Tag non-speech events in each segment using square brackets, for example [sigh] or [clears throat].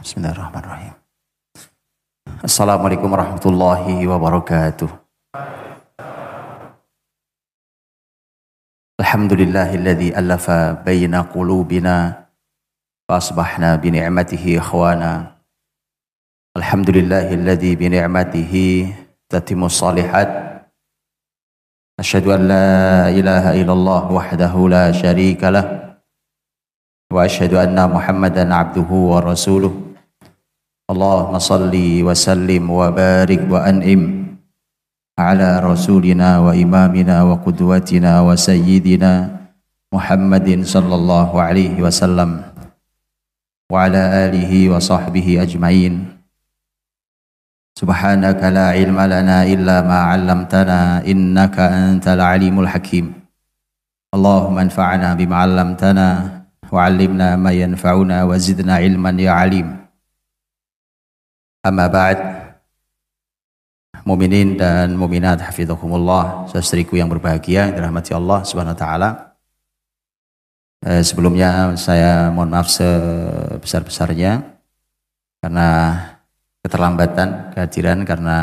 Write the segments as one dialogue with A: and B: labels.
A: Bismillahirrahmanirrahim. Assalamualaikum warahmatullahi wabarakatuh. Alhamdulillahilladzi alafa baina qulubina فأصبحنا بنعمته إخوانا الحمد لله الذي بنعمته تتم الصالحات أشهد أن لا إله إلا الله وحده لا شريك له وأشهد أن محمدا عبده ورسوله اللهم صل وسلم وبارك وأنعم على رسولنا وإمامنا وقدوتنا وسيدنا محمد صلى الله عليه وسلم وعلى آله وصحبه أجمعين. سبحانك لا علم لنا إلا ما علمتنا إنك أنت العليم الحكيم. اللهم انفعنا بما علمتنا وعلمنا ما ينفعنا وزدنا علما يا عليم. Amma ba'd. Muminin dan muminat Hafizahumullah Sastriku yang berbahagia yang dirahmati Allah subhanahu wa ta'ala. Eh, sebelumnya saya mohon maaf sebesar-besarnya Karena keterlambatan kehadiran karena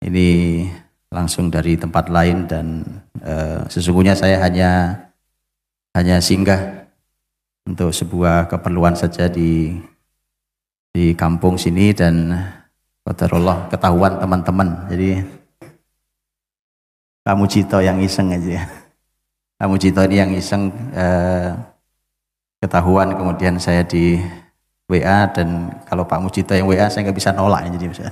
A: ini langsung dari tempat lain dan eh, sesungguhnya saya hanya hanya singgah untuk sebuah keperluan saja di di kampung sini dan Allah ketahuan teman-teman. Jadi kamu Cito yang iseng aja. Kamu Cito ini yang iseng eh, ketahuan kemudian saya di WA dan kalau Pak Mujito yang WA saya nggak bisa nolak jadi bisa.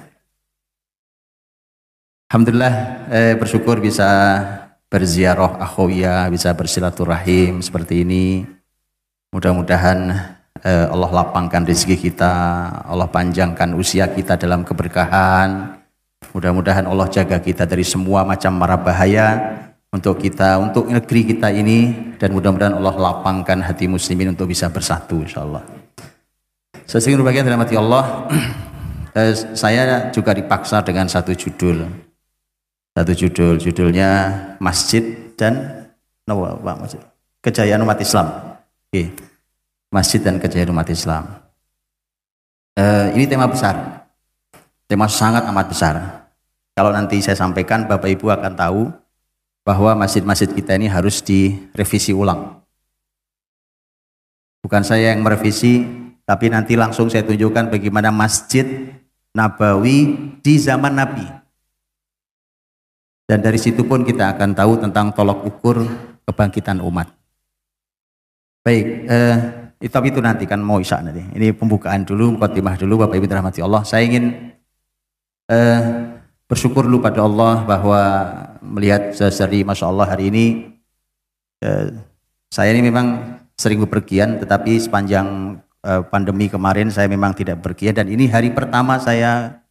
A: Alhamdulillah eh, bersyukur bisa berziarah akhawiyah, bisa bersilaturahim seperti ini. Mudah-mudahan Allah lapangkan rezeki kita, Allah panjangkan usia kita dalam keberkahan. Mudah-mudahan Allah jaga kita dari semua macam mara bahaya untuk kita, untuk negeri kita ini dan mudah-mudahan Allah lapangkan hati muslimin untuk bisa bersatu insyaallah. Sesungguhnya berbahagia dalam hati Allah, [clears throat] eh, saya juga dipaksa dengan satu judul satu judul judulnya Masjid dan Kejayaan Umat Islam. Oke. Masjid dan Kejayaan Umat Islam. Uh, ini tema besar, tema sangat amat besar. Kalau nanti saya sampaikan, Bapak Ibu akan tahu bahwa masjid-masjid kita ini harus direvisi ulang. Bukan saya yang merevisi, tapi nanti langsung saya tunjukkan bagaimana masjid Nabawi di zaman Nabi dan dari situ pun kita akan tahu tentang tolok ukur kebangkitan umat. Baik, eh, tapi itu nanti kan mau isya nanti. Ini pembukaan dulu, mukadimah dulu Bapak Ibu dirahmati Allah. Saya ingin eh, bersyukur dulu pada Allah bahwa melihat seseri Masya Allah hari ini eh, saya ini memang sering bepergian tetapi sepanjang eh, pandemi kemarin saya memang tidak bepergian dan ini hari pertama saya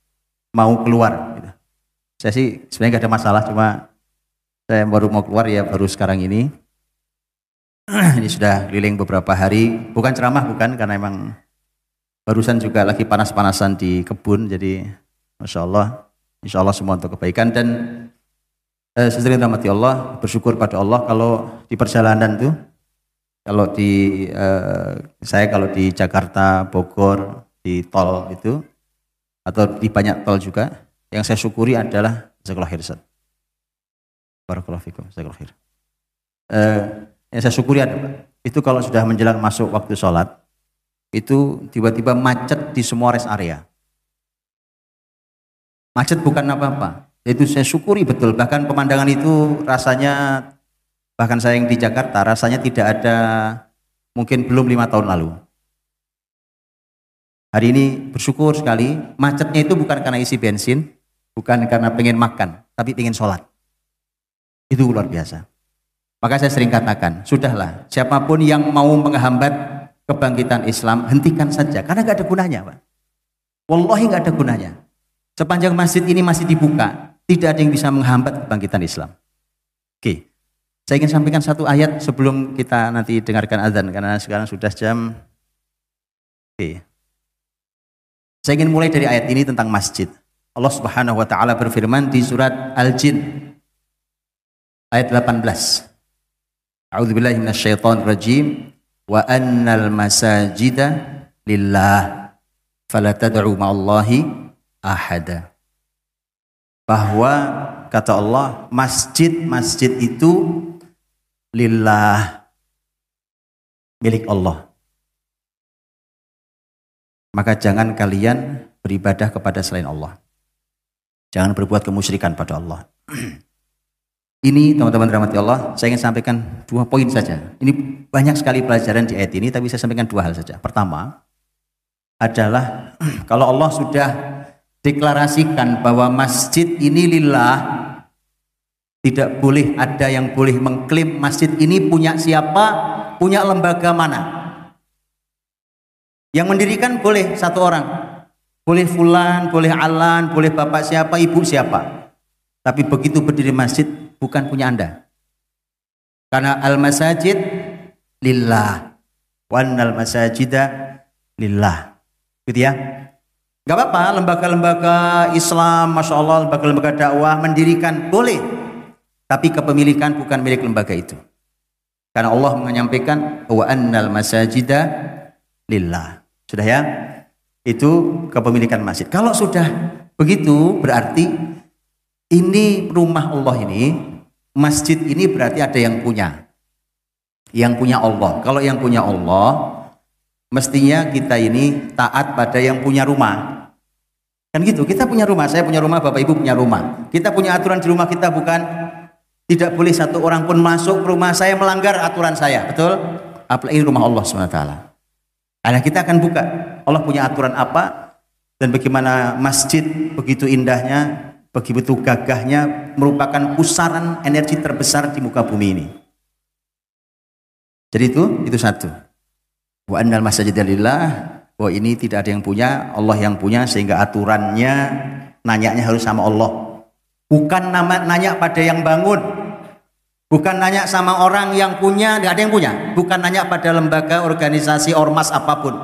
A: mau keluar saya sih sebenarnya gak ada masalah, cuma saya baru mau keluar ya baru sekarang ini. [clears throat] ini sudah keliling beberapa hari, bukan ceramah bukan, karena emang barusan juga lagi panas-panasan di kebun, jadi Masya Allah, Insya Allah semua untuk kebaikan. Dan eh, sesering rahmati Allah, bersyukur pada Allah kalau di perjalanan tuh, kalau di eh, saya kalau di Jakarta, Bogor, di tol itu, atau di banyak tol juga, yang saya syukuri adalah khair Ustaz. Barakallahu yang saya syukuri adalah itu kalau sudah menjelang masuk waktu sholat itu tiba-tiba macet di semua rest area. Macet bukan apa-apa. Itu saya syukuri betul. Bahkan pemandangan itu rasanya bahkan saya yang di Jakarta rasanya tidak ada mungkin belum lima tahun lalu. Hari ini bersyukur sekali macetnya itu bukan karena isi bensin, Bukan karena pengen makan, tapi pengen sholat. Itu luar biasa. Maka saya sering katakan, sudahlah, siapa pun yang mau menghambat kebangkitan Islam, hentikan saja. Karena gak ada gunanya, Pak. Wallahi gak ada gunanya. Sepanjang masjid ini masih dibuka, tidak ada yang bisa menghambat kebangkitan Islam. Oke, saya ingin sampaikan satu ayat sebelum kita nanti dengarkan azan, karena sekarang sudah jam... Oke. Saya ingin mulai dari ayat ini tentang masjid. Allah Subhanahu wa taala berfirman di surat Al-Jin ayat 18. A'udzu billahi minasyaitonir rajim wa annal masajida lillah fala tad'u ma'allahi ahada. Bahwa kata Allah, masjid-masjid itu lillah milik Allah. Maka jangan kalian beribadah kepada selain Allah. Jangan berbuat kemusyrikan pada Allah. [clears throat] Ini teman-teman rahmati Allah, saya ingin sampaikan dua poin saja. Ini banyak sekali pelajaran di ayat ini, tapi saya sampaikan dua hal saja. Pertama, adalah [clears throat] kalau Allah sudah deklarasikan bahwa masjid ini lillah tidak boleh ada yang boleh mengklaim masjid ini punya siapa, punya lembaga mana. Yang mendirikan boleh satu orang. Boleh fulan, boleh alan, boleh bapak siapa, ibu siapa. Tapi begitu berdiri masjid bukan punya Anda. Karena al-masajid lillah. Wan al-masajida lillah. Gitu ya. Gak apa-apa, lembaga-lembaga Islam, Masya Allah, lembaga-lembaga dakwah mendirikan, boleh. Tapi kepemilikan bukan milik lembaga itu. Karena Allah menyampaikan, wa annal masajida lillah. Sudah ya? Itu kepemilikan masjid. Kalau sudah begitu, berarti ini rumah Allah ini, masjid ini berarti ada yang punya. Yang punya Allah. Kalau yang punya Allah, mestinya kita ini taat pada yang punya rumah. Kan gitu, kita punya rumah, saya punya rumah, Bapak Ibu punya rumah. Kita punya aturan di rumah kita bukan tidak boleh satu orang pun masuk rumah saya melanggar aturan saya, betul? Apalagi rumah Allah SWT. Karena kita akan buka, Allah punya aturan apa dan bagaimana masjid begitu indahnya, begitu gagahnya merupakan pusaran energi terbesar di muka bumi ini. Jadi itu, itu satu. Wa annal masajida lillah bahwa ini tidak ada yang punya, Allah yang punya sehingga aturannya nanyanya harus sama Allah. Bukan nama nanya pada yang bangun. Bukan nanya sama orang yang punya, tidak ada yang punya. Bukan nanya pada lembaga, organisasi, ormas apa pun.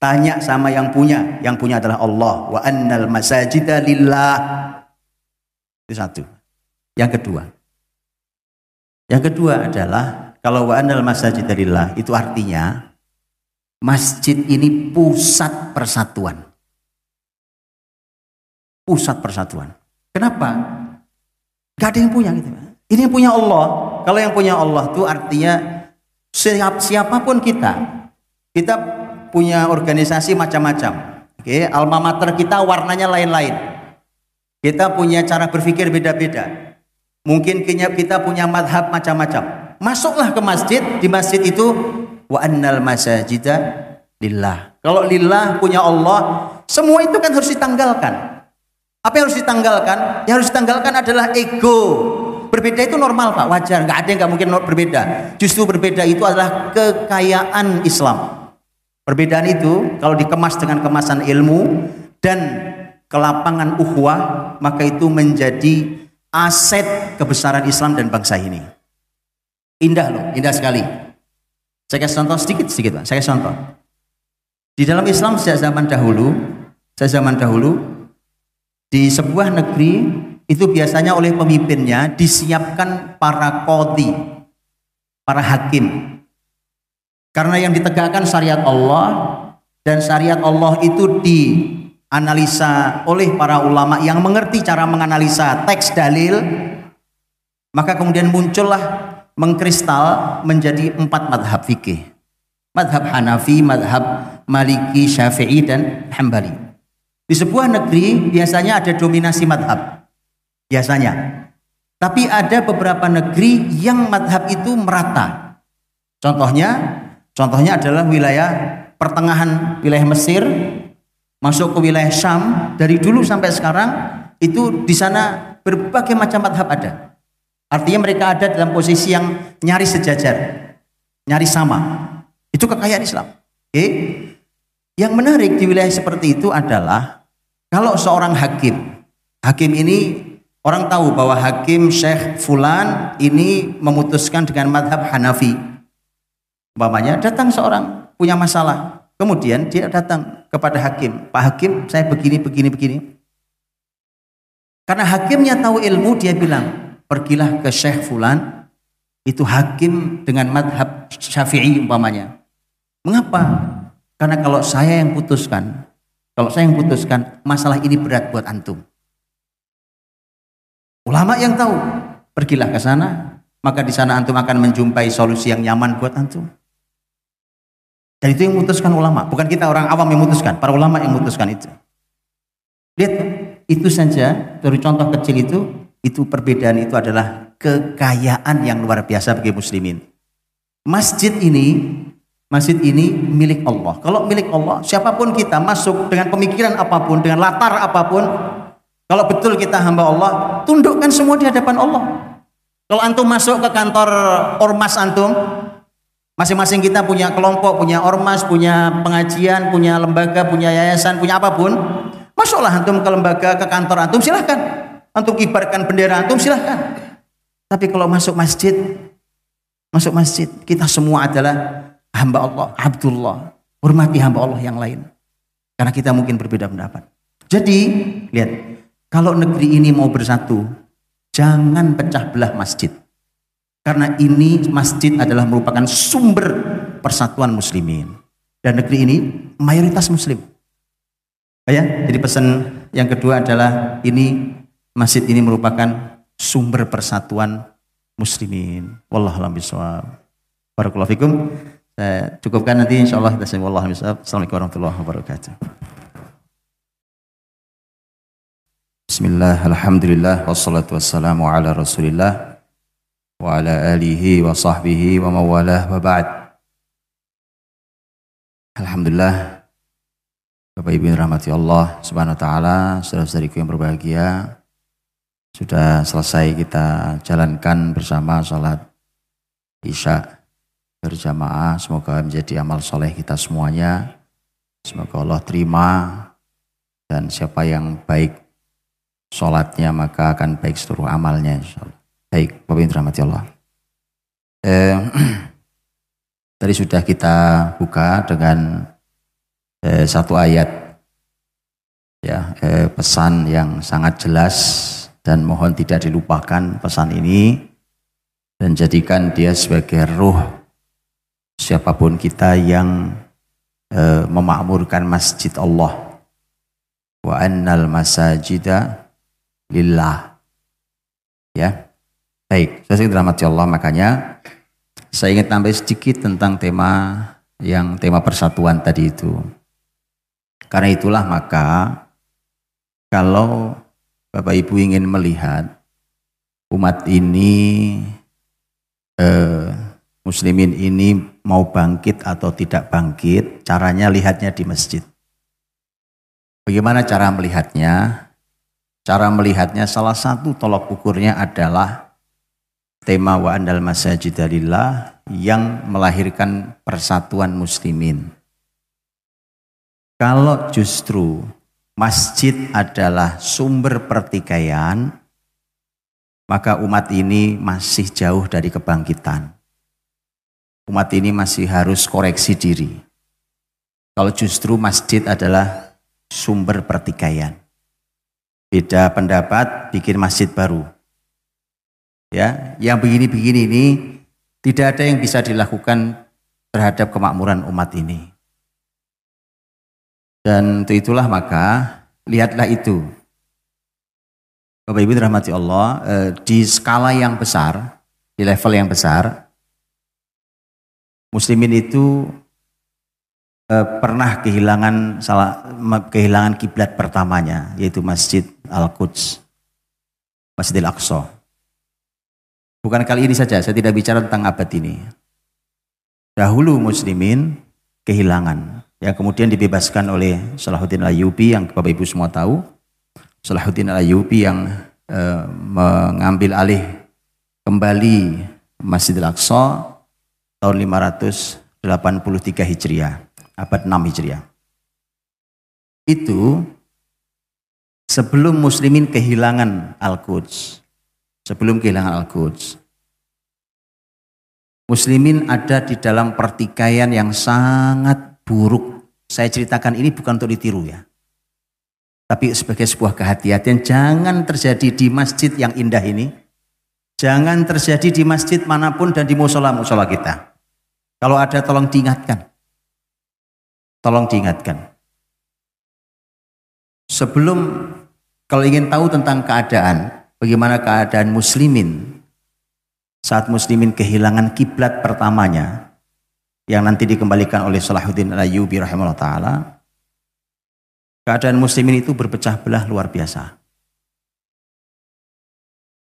A: Tanya sama yang punya. Yang punya adalah Allah. Wa annal masajida lillah. Itu satu. Yang kedua. Yang kedua adalah kalau wa annal masajida lillah itu artinya Masjid ini pusat persatuan. Pusat persatuan. Kenapa? Gak ada yang punya gitu. Ini yang punya Allah. Kalau yang punya Allah itu artinya siap siapa pun kita. Kita punya organisasi macam-macam. Oke, alma mater kita warnanya lain-lain. Kita punya cara berpikir beda-beda. Mungkin kita punya madhab macam-macam. Masuklah ke masjid, di masjid itu wa annal masajida lillah. Kalau lillah punya Allah, semua itu kan harus ditanggalkan. Apa yang harus ditanggalkan? Yang harus ditanggalkan adalah ego. Berbeda itu normal Pak, wajar. Nggak ada yang nggak mungkin berbeda. Justru berbeda itu adalah kekayaan Islam. Perbedaan itu kalau dikemas dengan kemasan ilmu dan kelapangan uhwah, maka itu menjadi aset kebesaran Islam dan bangsa ini. Indah loh, indah sekali. Saya kasih contoh sedikit sedikit Pak. Saya kasih contoh. Di dalam Islam sejak zaman dahulu, sejak zaman dahulu di sebuah negeri itu biasanya oleh pemimpinnya disiapkan para kodi, para hakim. Karena yang ditegakkan syariat Allah dan syariat Allah itu dianalisa oleh para ulama yang mengerti cara menganalisa teks dalil, maka kemudian muncullah mengkristal menjadi empat madhab fikih. Madhab Hanafi, madhab Maliki, Syafi'i, dan Hambali. Di sebuah negeri biasanya ada dominasi madhab. Biasanya. Tapi ada beberapa negeri yang madhab itu merata. Contohnya, contohnya adalah wilayah pertengahan wilayah Mesir, masuk ke wilayah Syam, dari dulu sampai sekarang itu di sana berbagai macam madhab ada. Artinya mereka ada dalam posisi yang nyaris sejajar, nyaris sama. Itu kekayaan Islam. Oke. Yang menarik di wilayah seperti itu adalah kalau seorang hakim, hakim ini orang tahu bahwa hakim Syekh Fulan ini memutuskan dengan madhab Hanafi. Umpamanya datang seorang punya masalah, kemudian dia datang kepada hakim, Pak Hakim, saya begini, begini, begini. Karena hakimnya tahu ilmu, dia bilang, pergilah ke Syekh Fulan, itu hakim dengan madhab syafi'i umpamanya. Mengapa? Karena kalau saya yang putuskan, kalau saya yang putuskan, masalah ini berat buat antum. Ulama yang tahu, pergilah ke sana, maka di sana antum akan menjumpai solusi yang nyaman buat antum. Dan itu yang memutuskan ulama, bukan kita orang awam yang memutuskan, para ulama yang memutuskan itu. Lihat, itu saja dari contoh kecil itu, itu perbedaan itu adalah kekayaan yang luar biasa bagi muslimin. Masjid ini, masjid ini milik Allah. Kalau milik Allah, siapa pun kita masuk dengan pemikiran apa pun, dengan latar apa pun, kalau betul kita hamba Allah, tundukkan semua di hadapan Allah. Kalau antum masuk ke kantor ormas antum, Masing-masing kita punya kelompok, punya ormas, punya pengajian, punya lembaga, punya yayasan, punya apa pun. Masuklah antum ke lembaga, ke kantor antum silahkan. Antum kibarkan bendera antum silahkan. Tapi kalau masuk masjid, masuk masjid, kita semua adalah hamba Allah, Abdullah. Hormati hamba Allah yang lain. Karena kita mungkin berbeda pendapat. Jadi, lihat, kalau negeri ini mau bersatu, jangan pecah belah masjid. Karena ini masjid adalah merupakan sumber persatuan muslimin. Dan negeri ini mayoritas muslim. Ya, jadi pesan yang kedua adalah ini masjid ini merupakan sumber persatuan muslimin. Wallahualam bisawab. Fikum. Saya cukupkan nanti insyaallah kita Assalamualaikum warahmatullahi wabarakatuh. Bismillah, alhamdulillah, wassalatu wassalamu ala rasulillah sahbihi wa mawalah wa ba'd. Alhamdulillah Bapak Ibu rahmati Allah Subhanahu wa taala, saudara-saudariku yang berbahagia, sudah selesai kita jalankan bersama salat Isya berjamaah. Semoga menjadi amal soleh kita semuanya. Semoga Allah terima dan siapa yang baik sholatnya maka akan baik seluruh amalnya insyaallah. Baik, Bapak Ibu rahmati Allah. Eh, [clears throat] tadi sudah kita buka dengan eh, satu ayat. Ya eh, pesan yang sangat jelas dan mohon tidak dilupakan pesan ini dan jadikan dia sebagai ruh siapa pun kita yang eh, memakmurkan masjid Allah. Wa annal masajida lillah. Ya Baik, saya dirahmati Allah makanya saya ingin tambah sedikit tentang tema yang tema persatuan tadi itu. Karena itulah maka kalau Bapak Ibu ingin melihat umat ini eh, muslimin ini mau bangkit atau tidak bangkit, caranya lihatnya di masjid. Bagaimana cara melihatnya? Cara melihatnya salah satu tolok ukurnya adalah tema wa andal masajidalillah yang melahirkan persatuan muslimin. Kalau justru masjid adalah sumber pertikaian, maka umat ini masih jauh dari kebangkitan. Umat ini masih harus koreksi diri. Kalau justru masjid adalah sumber pertikaian. Beda pendapat, bikin masjid baru ya yang begini-begini ini tidak ada yang bisa dilakukan terhadap kemakmuran umat ini. Dan untuk itulah maka lihatlah itu. Bapak Ibu dirahmati Allah, eh, di skala yang besar, di level yang besar, muslimin itu eh, pernah kehilangan salah kehilangan kiblat pertamanya yaitu Masjid Al-Quds, Masjidil Aqsa. Bukan kali ini saja, saya tidak bicara tentang abad ini. Dahulu muslimin kehilangan. Yang kemudian dibebaskan oleh Salahuddin Ayyubi yang Bapak Ibu semua tahu. Salahuddin Ayyubi yang eh, mengambil alih kembali Masjidil Aqsa tahun 583 Hijriah, abad 6 Hijriah. Itu sebelum muslimin kehilangan Al-Quds sebelum kehilangan Al-Quds. Muslimin ada di dalam pertikaian yang sangat buruk. Saya ceritakan ini bukan untuk ditiru ya. Tapi sebagai sebuah kehati-hatian jangan terjadi di masjid yang indah ini. Jangan terjadi di masjid mana pun dan di musola-musola kita. Kalau ada tolong diingatkan. tolong diingatkan. Sebelum kalau ingin tahu tentang keadaan, bagaimana keadaan muslimin saat muslimin kehilangan kiblat pertamanya yang nanti dikembalikan oleh Salahuddin Al-Ayyubi rahimahullah taala, keadaan muslimin itu berpecah belah luar biasa.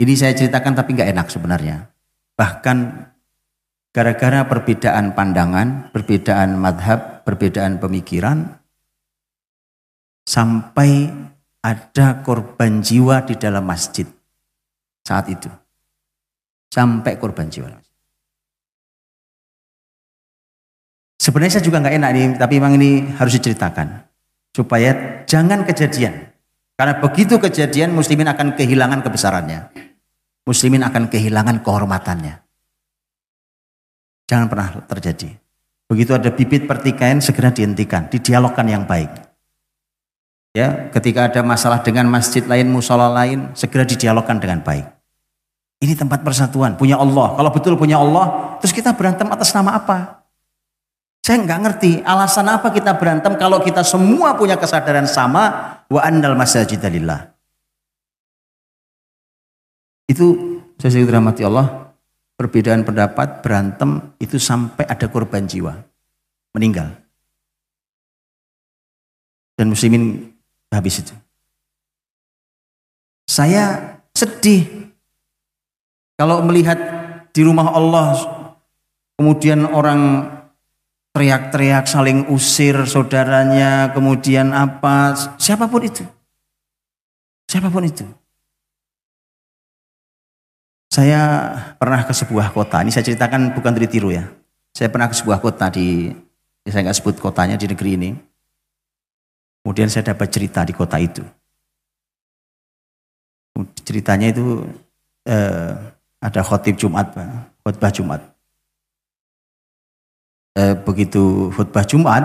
A: Ini saya ceritakan tapi nggak enak sebenarnya. Bahkan gara-gara perbedaan pandangan, perbedaan madhab, perbedaan pemikiran, sampai ada korban jiwa di dalam masjid saat itu. Sampai korban jiwa. Sebenarnya saya juga nggak enak nih, tapi memang ini harus diceritakan supaya jangan kejadian. Karena begitu kejadian, muslimin akan kehilangan kebesarannya. Muslimin akan kehilangan kehormatannya. Jangan pernah terjadi. Begitu ada bibit pertikaian, segera dihentikan, didialogkan yang baik. Ya, ketika ada masalah dengan masjid lain, musola lain, segera didialogkan dengan baik. Ini tempat persatuan, punya Allah. Kalau betul punya Allah, terus kita berantem atas nama apa? Saya nggak ngerti alasan apa kita berantem kalau kita semua punya kesadaran sama wa andal masajidalillah. Itu saya dirahmati Allah, perbedaan pendapat, berantem itu sampai ada korban jiwa, meninggal. Dan muslimin habis itu. Saya sedih kalau melihat di rumah Allah kemudian orang teriak-teriak saling usir saudaranya kemudian apa siapa pun itu. Siapa pun itu. Saya pernah ke sebuah kota. Ini saya ceritakan bukan dari tiru ya. Saya pernah ke sebuah kota di saya nggak sebut kotanya di negeri ini. Kemudian saya dapat cerita di kota itu. Ceritanya itu eh, ada khotib Jumat, khutbah Jumat. Eh, begitu khutbah Jumat,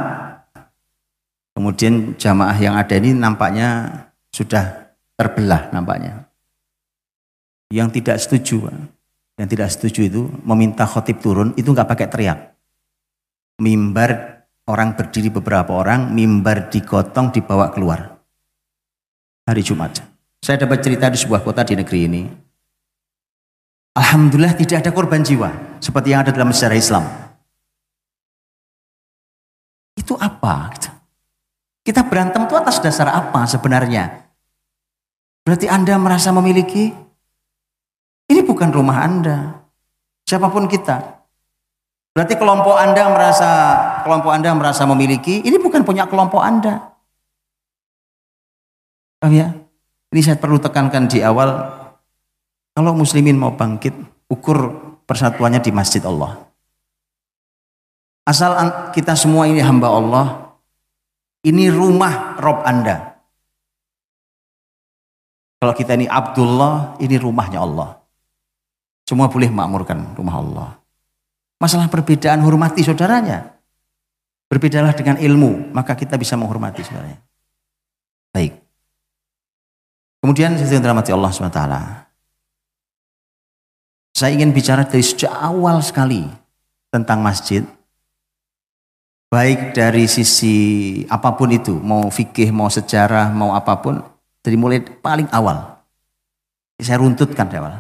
A: kemudian jamaah yang ada ini nampaknya sudah terbelah nampaknya. Yang tidak setuju, yang tidak setuju itu meminta khotib turun itu nggak pakai teriak. Mimbar Orang berdiri beberapa orang, mimbar digotong dibawa keluar. Hari Jumat. Saya dapat cerita di sebuah kota di negeri ini. Alhamdulillah tidak ada korban jiwa. Seperti yang ada dalam sejarah Islam. Itu apa? Kita berantem itu atas dasar apa sebenarnya? Berarti Anda merasa memiliki? Ini bukan rumah Anda. Siapa pun kita. Berarti kelompok Anda merasa kelompok Anda merasa memiliki, ini bukan punya kelompok Anda. Paham ya? Ini saya perlu tekankan di awal, kalau muslimin mau bangkit, ukur persatuannya di masjid Allah. Asal kita semua ini hamba Allah, ini rumah Rob Anda. Kalau kita ini Abdullah, ini rumahnya Allah. Semua boleh makmurkan rumah Allah. Masalah perbedaan hormati saudaranya. Berbedalah dengan ilmu, maka kita bisa menghormati saudaranya. Baik. Kemudian saya dirahmati Allah SWT. Saya ingin bicara dari sejak awal sekali tentang masjid. Baik dari sisi apa pun itu, mau fikih, mau sejarah, mau apa pun. Dari mulai paling awal. Saya runtutkan dari awal.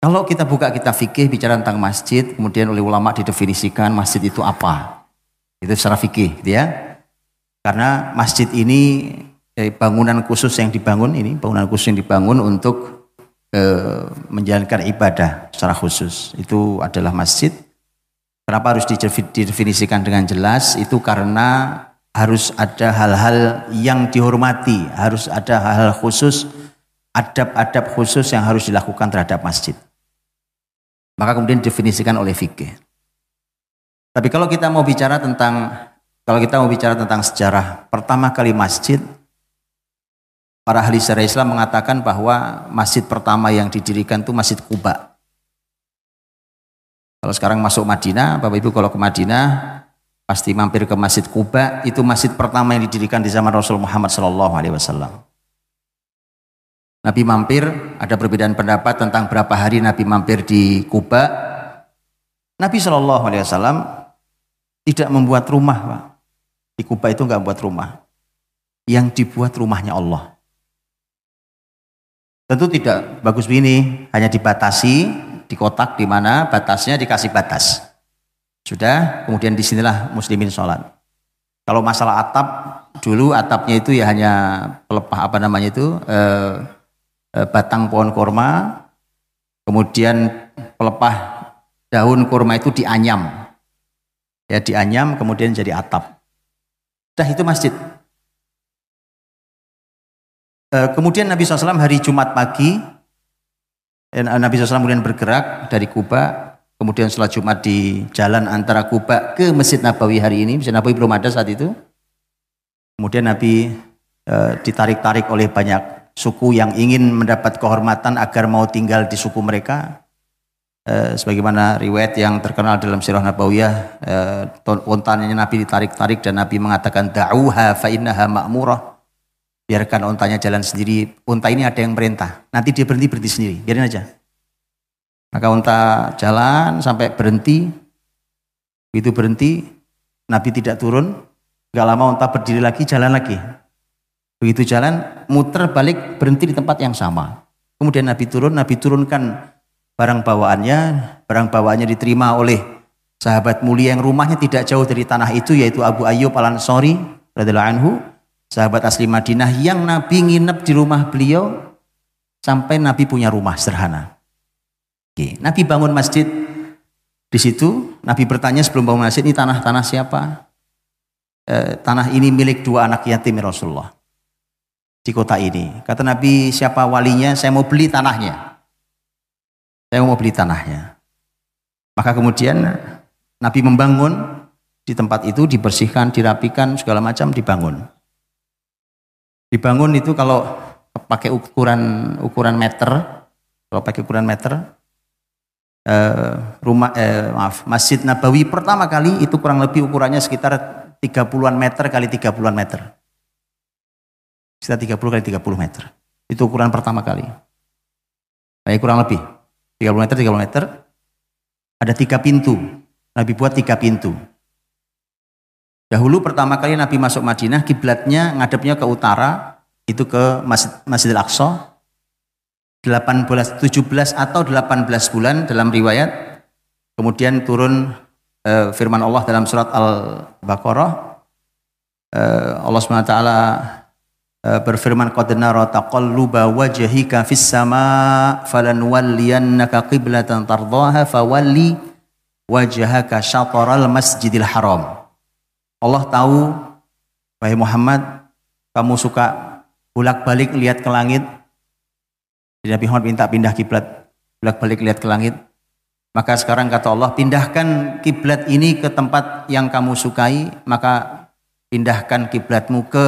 A: Kalau kita buka kita fikih bicara tentang masjid, kemudian oleh ulama didefinisikan masjid itu apa? Itu secara fikih, gitu ya. Karena masjid ini eh, bangunan khusus yang dibangun ini, bangunan khusus yang dibangun untuk eh, menjalankan ibadah secara khusus. Itu adalah masjid. Kenapa harus didefinisikan dengan jelas? Itu karena harus ada hal-hal yang dihormati, harus ada hal-hal khusus, adab-adab khusus yang harus dilakukan terhadap masjid. Maka kemudian definisikan oleh fikih. Tapi kalau kita mau bicara tentang kalau kita mau bicara tentang sejarah pertama kali masjid, para ahli sejarah Islam mengatakan bahwa masjid pertama yang didirikan itu Masjid Kuba. Kalau sekarang masuk Madinah, Bapak Ibu kalau ke Madinah pasti mampir ke Masjid Kuba, itu masjid pertama yang didirikan di zaman Rasul Muhammad SAW. Nabi mampir, ada perbedaan pendapat tentang berapa hari Nabi mampir di Kuba. Nabi Shallallahu Alaihi Wasallam tidak membuat rumah, Pak. Di Kuba itu nggak buat rumah. Yang dibuat rumahnya Allah. Tentu tidak bagus begini, hanya dibatasi di kotak di mana batasnya dikasih batas. Sudah, kemudian di sinilah muslimin sholat. Kalau masalah atap, dulu atapnya itu ya hanya pelepah apa namanya itu, eh, eh, batang pohon korma, kemudian pelepah daun kurma itu dianyam. Ya dianyam kemudian jadi atap. Dah itu masjid. Eh, kemudian Nabi SAW hari Jumat pagi, eh, Nabi SAW kemudian bergerak dari Kuba, kemudian sholat Jumat di jalan antara Kuba ke Masjid Nabawi hari ini. Masjid Nabawi belum ada saat itu. Kemudian Nabi eh, ditarik-tarik oleh banyak suku yang ingin mendapat kehormatan agar mau tinggal di suku mereka. Eh, sebagaimana riwayat yang terkenal dalam sirah Nabawiyah ontanya Nabi ditarik-tarik dan Nabi mengatakan da'uha fa innaha ma'murah biarkan ontanya jalan sendiri. Unta ini ada yang merintah. Nanti dia berhenti berhenti sendiri. Biarin aja. Maka unta jalan sampai berhenti. Begitu berhenti Nabi tidak turun. Gak lama unta berdiri lagi jalan lagi. Begitu jalan muter balik berhenti di tempat yang sama. Kemudian Nabi turun. Nabi turunkan barang bawaannya, barang bawaannya diterima oleh sahabat mulia yang rumahnya tidak jauh dari tanah itu yaitu Abu Ayyub Al-Ansari radhiyallahu anhu, sahabat asli Madinah yang Nabi nginep di rumah beliau sampai Nabi punya rumah sederhana. Oke, Nabi bangun masjid di situ, Nabi bertanya sebelum bangun masjid ini tanah-tanah siapa? E, tanah ini milik dua anak yatim Rasulullah di kota ini. Kata Nabi, siapa walinya? Saya mau beli tanahnya. Saya mau beli tanahnya. Maka kemudian Nabi membangun di tempat itu dibersihkan, dirapikan, segala macam dibangun. Dibangun itu kalau pakai ukuran ukuran meter, kalau pakai ukuran meter, eh, rumah eh, maaf Masjid Nabawi pertama kali itu kurang lebih ukurannya sekitar 30-an meter kali 30-an meter. Sekitar 30 kali 30 meter. Itu ukuran pertama kali. Baik kurang lebih. 30 meter, 30 meter. Ada tiga pintu. Nabi buat tiga pintu. Dahulu pertama kali Nabi masuk Madinah, kiblatnya ngadepnya ke utara, itu ke Masjid, Masjidil Aqsa. 18, 17 atau 18 bulan dalam riwayat. Kemudian turun eh, firman Allah dalam surat Al-Baqarah. Eh, Allah SWT Eh, berfirman qad nara taqalluba wajhika fis sama falanwalliyannaka qiblatan tardaha fawalli wajhaka syatral masjidil haram Allah tahu wahai Muhammad kamu suka bolak-balik lihat ke langit Nabi Muhammad minta pindah kiblat bolak-balik lihat ke langit maka sekarang kata Allah pindahkan kiblat ini ke tempat yang kamu sukai maka pindahkan kiblatmu ke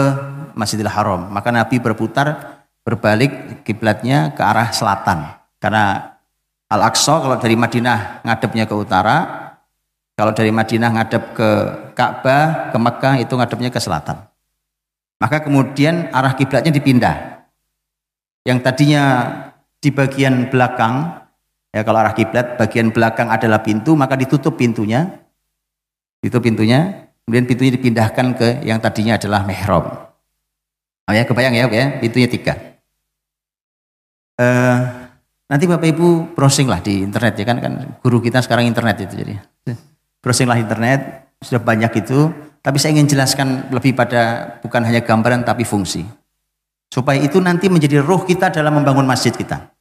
A: Masjidil Haram. Maka Nabi berputar berbalik kiblatnya ke arah selatan. Karena Al-Aqsa kalau dari Madinah ngadepnya ke utara, kalau dari Madinah ngadep ke Ka'bah, ke Mekah itu ngadepnya ke selatan. Maka kemudian arah kiblatnya dipindah. Yang tadinya di bagian belakang, ya kalau arah kiblat bagian belakang adalah pintu, maka ditutup pintunya. Itu pintunya, kemudian pintunya dipindahkan ke yang tadinya adalah mihrab. Oh ya, kebayang ya, ya pintunya tiga. Uh, nanti Bapak Ibu browsing lah di internet ya kan, kan guru kita sekarang internet itu jadi. Browsing lah internet, sudah banyak itu, tapi saya ingin jelaskan lebih pada bukan hanya gambaran tapi fungsi. Supaya itu nanti menjadi roh kita dalam membangun masjid kita.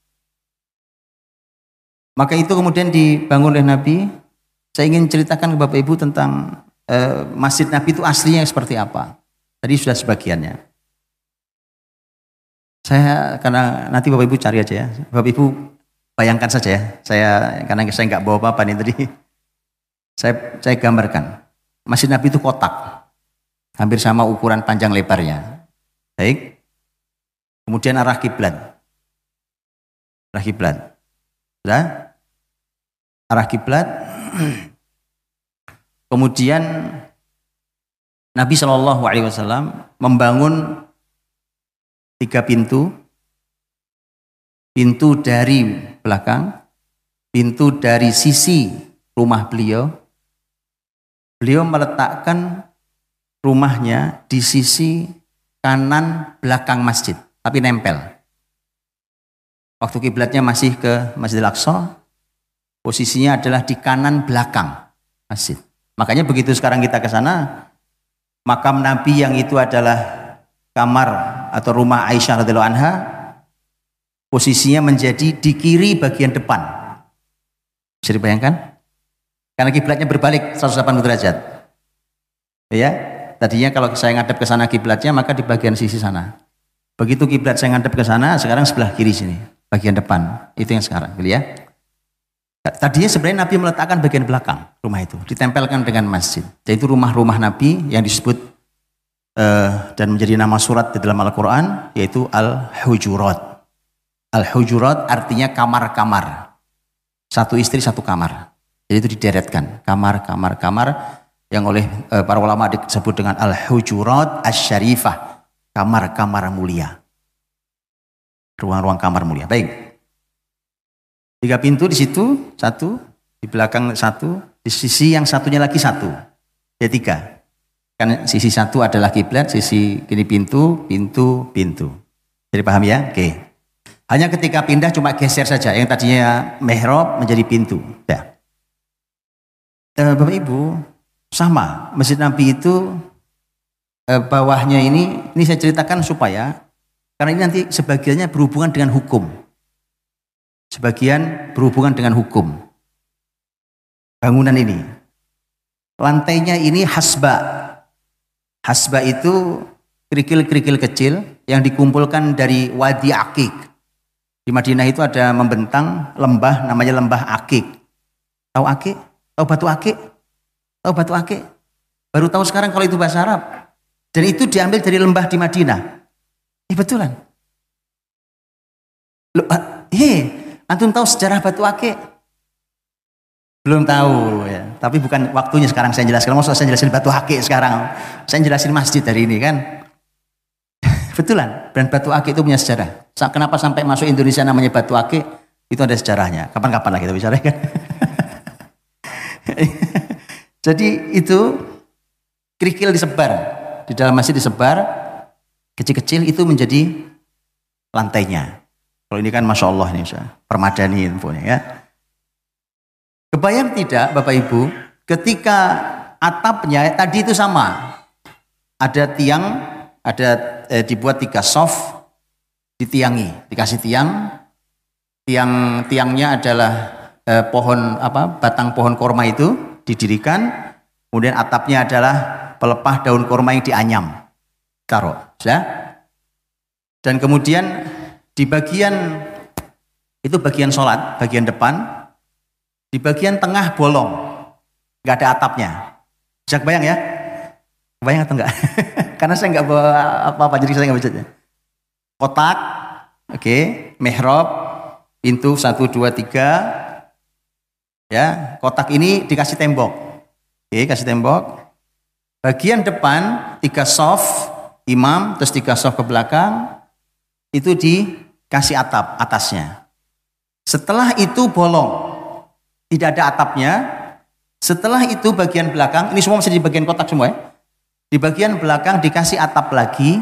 A: Maka itu kemudian dibangun oleh Nabi. Saya ingin ceritakan ke Bapak Ibu tentang uh, masjid Nabi itu aslinya seperti apa. Tadi sudah sebagiannya. Saya karena nanti Bapak Ibu cari aja ya. Bapak Ibu bayangkan saja ya. Saya karena saya nggak bawa apa-apa nih tadi. Saya saya gambarkan. Masjid Nabi itu kotak. Hampir sama ukuran panjang lebarnya. Baik. Kemudian arah kiblat. Arah kiblat. Sudah? Arah kiblat. [clears throat] Kemudian Nabi Shallallahu Alaihi Wasallam membangun tiga pintu. Pintu dari belakang, pintu dari sisi rumah beliau, beliau meletakkan rumahnya di sisi kanan belakang masjid, tapi nempel. Waktu kiblatnya masih ke Masjidil Aqsa, posisinya adalah di kanan belakang masjid. Makanya begitu sekarang kita ke sana, makam Nabi yang itu adalah kamar atau rumah Aisyah radhiyallahu anha, posisinya menjadi di kiri bagian depan. Bisa dibayangkan? Karena kiblatnya berbalik 180 derajat. Ya, tadinya kalau saya ngadep ke sana kiblatnya maka di bagian sisi sana. Begitu kiblat saya ngadep ke sana, sekarang sebelah kiri sini, bagian depan. Itu yang sekarang, gitu ya. Tadinya sebenarnya Nabi meletakkan bagian belakang rumah itu, ditempelkan dengan masjid. Jadi itu rumah-rumah Nabi yang disebut uh, dan menjadi nama surat di dalam Al-Quran, yaitu Al-Hujurat. Al-Hujurat artinya kamar-kamar. Satu istri, satu kamar. Jadi itu dideretkan kamar, kamar, kamar yang oleh uh, para ulama disebut dengan al-hujurat asy-syarifah, kamar-kamar mulia. Ruang-ruang kamar mulia. Baik. Tiga pintu di situ, satu, di belakang satu, di sisi yang satunya lagi satu. Jadi tiga. Kan sisi satu adalah kiblat, sisi kini pintu, pintu, pintu. Jadi paham ya? Oke. Hanya ketika pindah cuma geser saja. Yang tadinya mihrab menjadi pintu. Ya eh, Bapak Ibu sama Masjid Nabi itu eh, bawahnya ini ini saya ceritakan supaya karena ini nanti sebagiannya berhubungan dengan hukum. Sebagian berhubungan dengan hukum. Bangunan ini. Lantainya ini hasba. Hasba itu kerikil-kerikil kecil yang dikumpulkan dari Wadi Akik. Di Madinah itu ada membentang lembah namanya lembah Akik. Tahu Akik? Tahu batu akik? Tahu batu akik? Baru tahu sekarang kalau itu bahasa Arab. Dan itu diambil dari lembah di Madinah. Eh betulan. Loh, eh, antum tahu sejarah batu akik? Belum tahu ya. Tapi bukan waktunya sekarang saya jelaskan. Mau saya jelasin batu akik sekarang. Saya jelasin masjid dari ini kan. [laughs] Betulan. Dan batu akik itu punya sejarah. Kenapa sampai masuk Indonesia namanya batu akik? Itu ada sejarahnya. Kapan-kapan lagi kita bicara kan. [laughs] [laughs] Jadi itu kerikil disebar. Di dalam masjid disebar. Kecil-kecil itu menjadi lantainya. Kalau ini kan masya Allah ini permadani infonya ya. Kebayang tidak Bapak Ibu ketika atapnya tadi itu sama. Ada tiang ada eh, dibuat tiga soft ditiangi. Dikasih tiang. Tiang tiangnya adalah eh, pohon apa batang pohon korma itu didirikan. Kemudian atapnya adalah pelepah daun korma yang dianyam. Taruh ya. Dan kemudian di bagian itu bagian sholat bagian depan. Di bagian tengah bolong. Nggak ada atapnya. Bisa kebayang ya? Kebayang atau enggak [laughs] karena saya nggak bawa apa-apa jadi saya nggak baca kotak oke okay. pintu satu dua tiga Ya, kotak ini dikasih tembok. Oke, kasih tembok. Bagian depan tiga soft imam, terus tiga soft ke belakang itu dikasih atap atasnya. Setelah itu bolong, tidak ada atapnya. Setelah itu bagian belakang, ini semua masih di bagian kotak semua ya. Di bagian belakang dikasih atap lagi,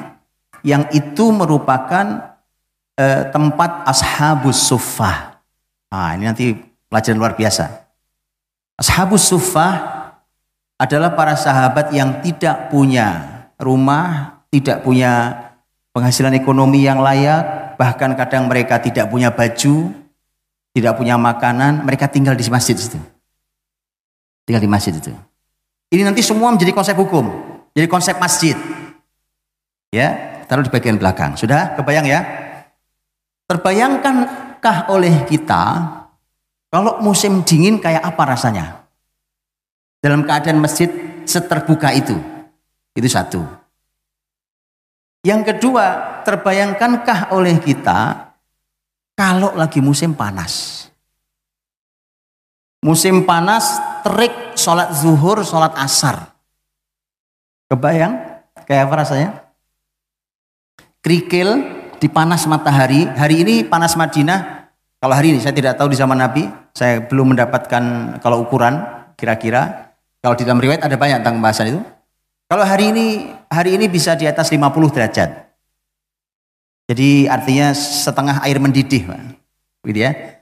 A: yang itu merupakan eh, tempat ashabus sufah. Nah, ini nanti Pelajaran luar biasa. Ashabus Sufah adalah para sahabat yang tidak punya rumah, tidak punya penghasilan ekonomi yang layak, bahkan kadang mereka tidak punya baju, tidak punya makanan, mereka tinggal di masjid itu. Tinggal di masjid itu. Ini nanti semua menjadi konsep hukum, jadi konsep masjid. Ya, taruh di bagian belakang. Sudah kebayang ya? Terbayangkankah oleh kita kalau musim dingin kayak apa rasanya? Dalam keadaan masjid seterbuka itu. Itu satu. Yang kedua, terbayangkankah oleh kita kalau lagi musim panas? Musim panas, terik, sholat zuhur, sholat asar. Kebayang? Kayak apa rasanya? Krikil di panas matahari. Hari ini panas Madinah kalau hari ini saya tidak tahu di zaman Nabi, saya belum mendapatkan kalau ukuran kira-kira Kalau di dalam riwayat ada banyak tentang pembahasan itu. Kalau hari ini hari ini bisa di atas 50 derajat. Jadi artinya setengah air mendidih. Gitu ya.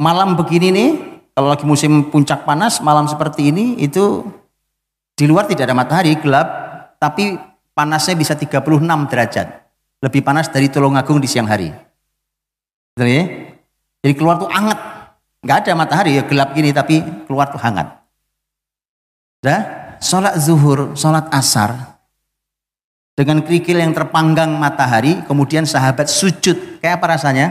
A: Malam begini nih, kalau lagi musim puncak panas, malam seperti ini itu di luar tidak ada matahari, gelap, tapi panasnya bisa 36 derajat. Lebih panas dari Tulungagung di siang hari. Betul ya? Jadi keluar tuh hangat. Nggak ada matahari ya gelap gini tapi keluar tuh hangat. Dah, sholat zuhur, sholat asar, dengan kerikil yang terpanggang matahari, kemudian sahabat sujud. Kayak apa rasanya?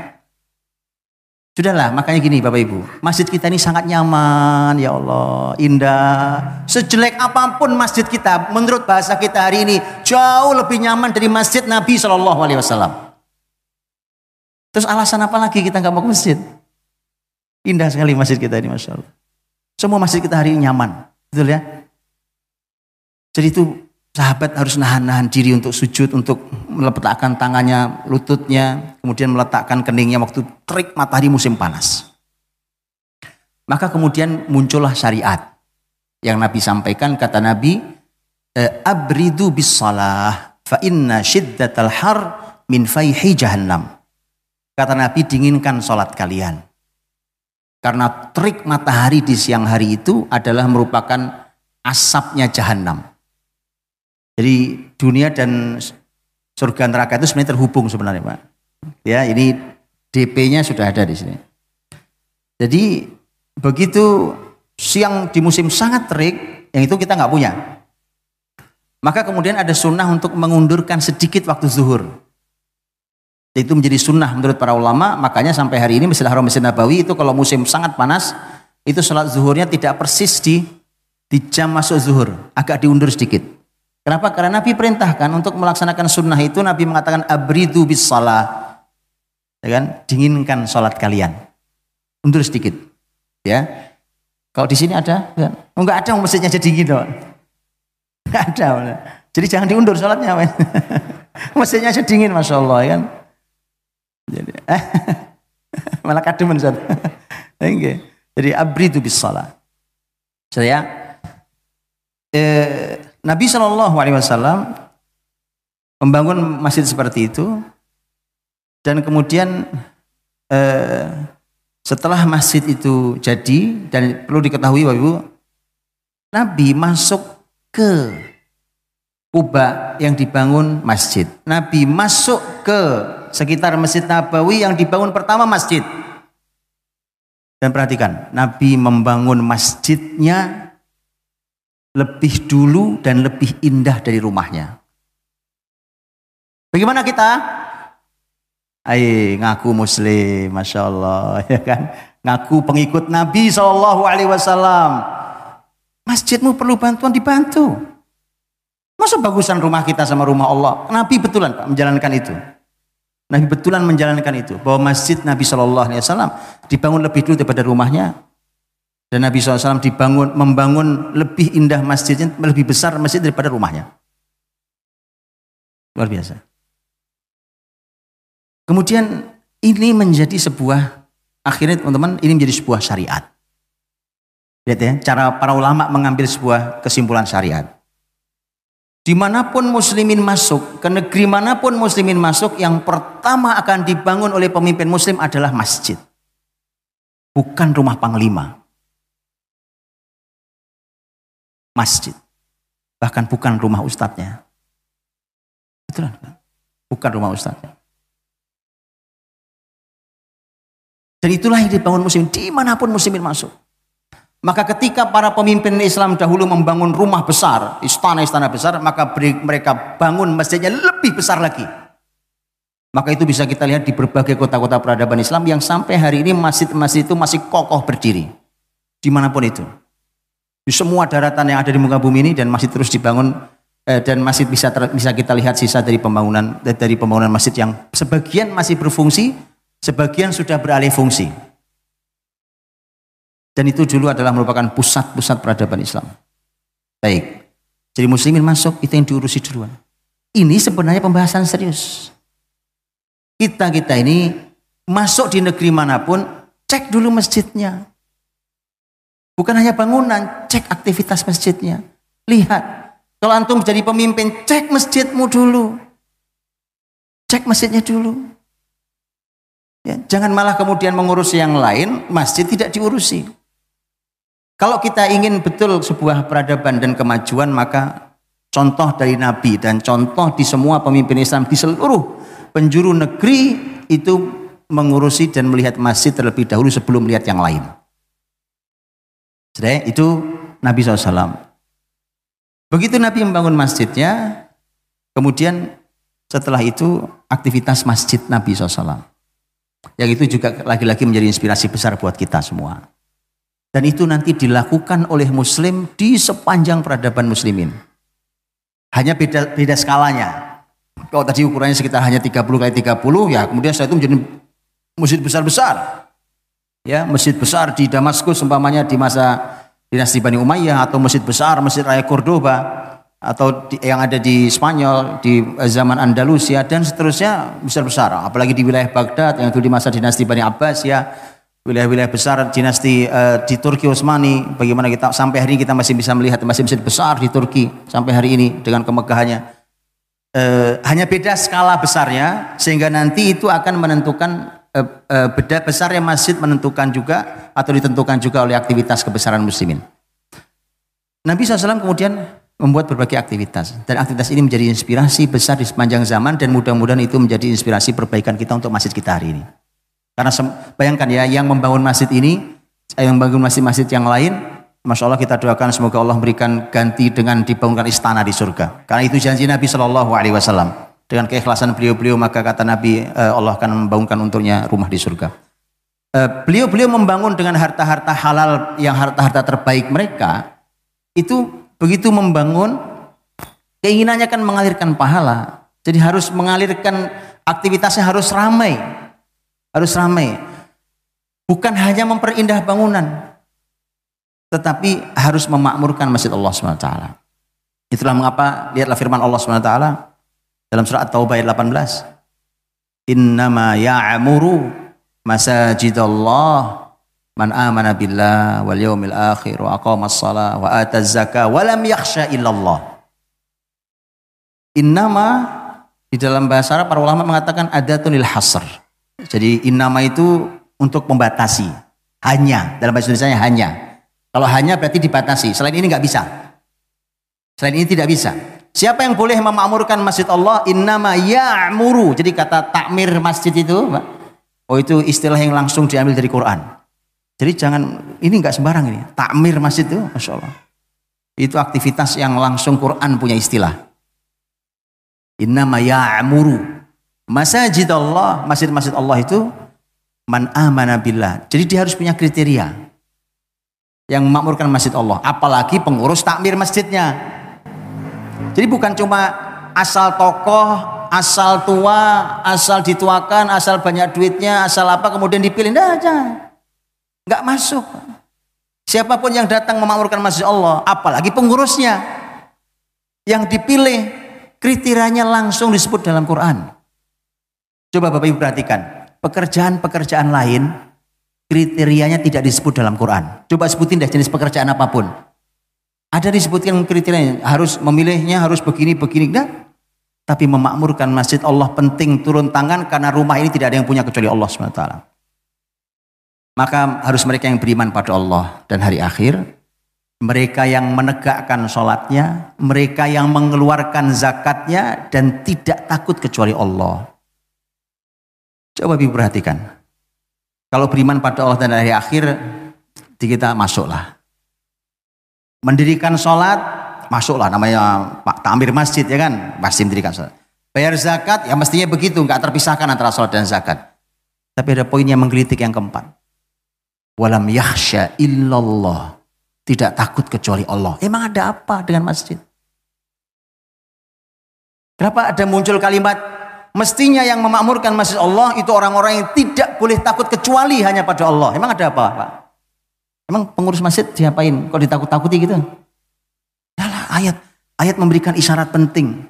A: Sudahlah, makanya gini Bapak Ibu, masjid kita ini sangat nyaman, ya Allah, indah. Sejelek apa pun masjid kita, menurut bahasa kita hari ini, jauh lebih nyaman dari masjid Nabi Shallallahu Alaihi Wasallam. Terus alasan apa lagi kita nggak mau ke masjid? Indah sekali masjid kita ini, masya Allah. Semua masjid kita hari ini nyaman, betul ya? Jadi itu sahabat harus nahan-nahan diri untuk sujud, untuk meletakkan tangannya, lututnya, kemudian meletakkan keningnya waktu terik matahari musim panas. Maka kemudian muncullah syariat yang Nabi sampaikan kata Nabi eh, abridu bis salah fa inna syiddatal har min faihi jahannam. Kata Nabi dinginkan sholat kalian. Karena terik matahari di siang hari itu adalah merupakan asapnya jahanam. Jadi dunia dan surga neraka itu sebenarnya terhubung sebenarnya Pak. Ya ini DP-nya sudah ada di sini. Jadi begitu siang di musim sangat terik, yang itu kita nggak punya. Maka kemudian ada sunnah untuk mengundurkan sedikit waktu zuhur. Itu menjadi sunnah menurut para ulama, makanya sampai hari ini Masjid Haram Masjid Nabawi itu kalau musim sangat panas, itu sholat zuhurnya tidak persis di di jam masuk zuhur, agak diundur sedikit. Kenapa? Karena Nabi perintahkan untuk melaksanakan sunnah itu Nabi mengatakan abridu bis salah. Ya kan? Dinginkan salat kalian. Undur sedikit. Ya. Kalau di sini ada? Ya. Oh, enggak ada masjidnya jadi dingin dong. Enggak ada. Jadi jangan diundur salatnya. [laughs] masjidnya aja dingin Masya Allah ya kan. Jadi, [laughs] malah kademen Ustaz. [laughs] Jadi abridu bis salah. Saya eh, Nabi Shallallahu Alaihi Wasallam membangun masjid seperti itu dan kemudian eh, setelah masjid itu jadi dan perlu diketahui Bapak Ibu Nabi masuk ke Kuba yang dibangun masjid. Nabi masuk ke sekitar Masjid Nabawi yang dibangun pertama masjid. Dan perhatikan, Nabi membangun masjidnya lebih dulu dan lebih indah dari rumahnya. Bagaimana kita? Ayo ngaku muslim, masya Allah, [laughs] ya kan? Ngaku pengikut Nabi Wasallam. Masjidmu perlu bantuan dibantu. Masa bagusan rumah kita sama rumah Allah? Nabi betulan Pak menjalankan itu. Nabi betulan menjalankan itu bahwa masjid Nabi Wasallam dibangun lebih dulu daripada rumahnya dan Nabi SAW dibangun, membangun lebih indah masjidnya, lebih besar masjid daripada rumahnya. Luar biasa. Kemudian ini menjadi sebuah, akhirnya teman-teman ini menjadi sebuah syariat. Lihat ya, cara para ulama mengambil sebuah kesimpulan syariat. Di mana pun muslimin masuk, ke negeri mana pun muslimin masuk, yang pertama akan dibangun oleh pemimpin muslim adalah masjid. Bukan rumah panglima. masjid. Bahkan bukan rumah ustadznya. Betul kan? Bukan rumah ustadznya. Dan itulah yang dibangun muslim di mana pun muslimin masuk. Maka ketika para pemimpin Islam dahulu membangun rumah besar, istana-istana besar, maka mereka bangun masjidnya lebih besar lagi. Maka itu bisa kita lihat di berbagai kota-kota peradaban Islam yang sampai hari ini masjid-masjid itu masih kokoh berdiri. Di mana pun itu di semua daratan yang ada di muka bumi ini dan masih terus dibangun eh, dan masih bisa ter, bisa kita lihat sisa dari pembangunan dari pembangunan masjid yang sebagian masih berfungsi, sebagian sudah beralih fungsi. Dan itu dulu adalah merupakan pusat-pusat peradaban Islam. Baik. Jadi muslimin masuk itu yang diurusi duluan. Ini sebenarnya pembahasan serius. Kita-kita ini masuk di negeri mana pun, cek dulu masjidnya. Bukan hanya bangunan, cek aktivitas masjidnya. Lihat, kalau antum jadi pemimpin, cek masjidmu dulu. Cek masjidnya dulu. Ya, jangan malah kemudian mengurus yang lain, masjid tidak diurusi. Kalau kita ingin betul sebuah peradaban dan kemajuan, maka contoh dari Nabi dan contoh di semua pemimpin Islam di seluruh penjuru negeri itu mengurusi dan melihat masjid terlebih dahulu sebelum melihat yang lain. Jadi itu Nabi SAW. Begitu Nabi membangun masjidnya, kemudian setelah itu aktivitas masjid Nabi SAW. Yang itu juga lagi-lagi menjadi inspirasi besar buat kita semua. Dan itu nanti dilakukan oleh muslim di sepanjang peradaban muslimin. Hanya beda, beda skalanya. Kalau tadi ukurannya sekitar hanya 30 kali 30, ya kemudian setelah itu menjadi masjid besar-besar. Ya, masjid besar di Damaskus umpamanya di masa dinasti Bani Umayyah atau masjid besar, masjid Raya Cordoba atau di, yang ada di Spanyol di zaman Andalusia dan seterusnya besar-besar. Apalagi di wilayah Baghdad yang itu di masa dinasti Bani Abbas ya wilayah-wilayah besar dinasti uh, di Turki Utsmani bagaimana kita sampai hari ini kita masih bisa melihat masjid-masjid besar di Turki sampai hari ini dengan kemegahannya. Uh, hanya beda skala besarnya sehingga nanti itu akan menentukan uh, uh, beda besarnya masjid menentukan juga atau ditentukan juga oleh aktivitas kebesaran muslimin. Nabi SAW kemudian membuat berbagai aktivitas dan aktivitas ini menjadi inspirasi besar di sepanjang zaman dan mudah-mudahan itu menjadi inspirasi perbaikan kita untuk masjid kita hari ini karena bayangkan ya, yang membangun masjid ini, eh, yang membangun masjid-masjid yang lain, Masya Allah kita doakan semoga Allah memberikan ganti dengan dibangunkan istana di surga. Karena itu janji Nabi Shallallahu Alaihi Wasallam. Dengan keikhlasan beliau-beliau maka kata Nabi eh, Allah akan membangunkan untuknya rumah di surga. Eh, beliau-beliau membangun dengan harta-harta halal yang harta-harta terbaik mereka itu begitu membangun keinginannya kan mengalirkan pahala. Jadi harus mengalirkan aktivitasnya harus ramai harus ramai. Bukan hanya memperindah bangunan, tetapi harus memakmurkan masjid Allah SWT. Itulah mengapa lihatlah firman Allah SWT dalam surat At-Taubah ayat 18. Innama ya'muru masajidallah man amana billah wal yawmil akhir wa aqama as-salah wa ata zakah wa lam yakhsha illallah. Innama di dalam bahasa Arab para ulama mengatakan adatunil hasr jadi innama itu untuk membatasi. Hanya, dalam bahasa Indonesia hanya. Kalau hanya berarti dibatasi. Selain ini nggak bisa. Selain ini tidak bisa. Siapa yang boleh memakmurkan masjid Allah? Innama ya'muru. Jadi kata takmir masjid itu, oh itu istilah yang langsung diambil dari Quran. Jadi jangan, ini nggak sembarang ini. Takmir masjid itu, Masya Allah. Itu aktivitas yang langsung Quran punya istilah. Innama ya'muru. Masjid Allah, masjid-masjid Allah itu man amana billah. Jadi dia harus punya kriteria yang memakmurkan masjid Allah. Apalagi pengurus takmir masjidnya. Jadi bukan cuma asal tokoh, asal tua, asal dituakan, asal banyak duitnya, asal apa kemudian dipilih. Nah, jangan. Nggak masuk. Siapa pun yang datang memakmurkan masjid Allah, apalagi pengurusnya yang dipilih kriterianya langsung disebut dalam Quran. Coba Bapak Ibu perhatikan, pekerjaan-pekerjaan lain kriterianya tidak disebut dalam Quran. Coba sebutin deh jenis pekerjaan apa pun. Ada disebutkan kriterianya, harus memilihnya harus begini begini, nah. Tapi memakmurkan masjid Allah penting turun tangan karena rumah ini tidak ada yang punya kecuali Allah SWT. Maka harus mereka yang beriman pada Allah dan hari akhir, mereka yang menegakkan sholatnya, mereka yang mengeluarkan zakatnya dan tidak takut kecuali Allah. Coba Ibu perhatikan. Kalau beriman pada Allah dan hari akhir, di kita masuklah. Mendirikan sholat, masuklah namanya Pak Tamir Masjid ya kan, pasti mendirikan sholat. Bayar zakat, ya mestinya begitu, nggak terpisahkan antara sholat dan zakat. Tapi ada poin yang menggelitik yang keempat. Walam yahsya illallah. Tidak takut kecuali Allah. Emang ada apa dengan masjid? Kenapa ada muncul kalimat Mestinya yang memakmurkan masjid Allah itu orang-orang yang tidak boleh takut kecuali hanya pada Allah. Emang ada apa, Pak? Emang pengurus masjid diapain? Kok ditakut-takuti gitu? Yalah, ayat ayat memberikan isyarat penting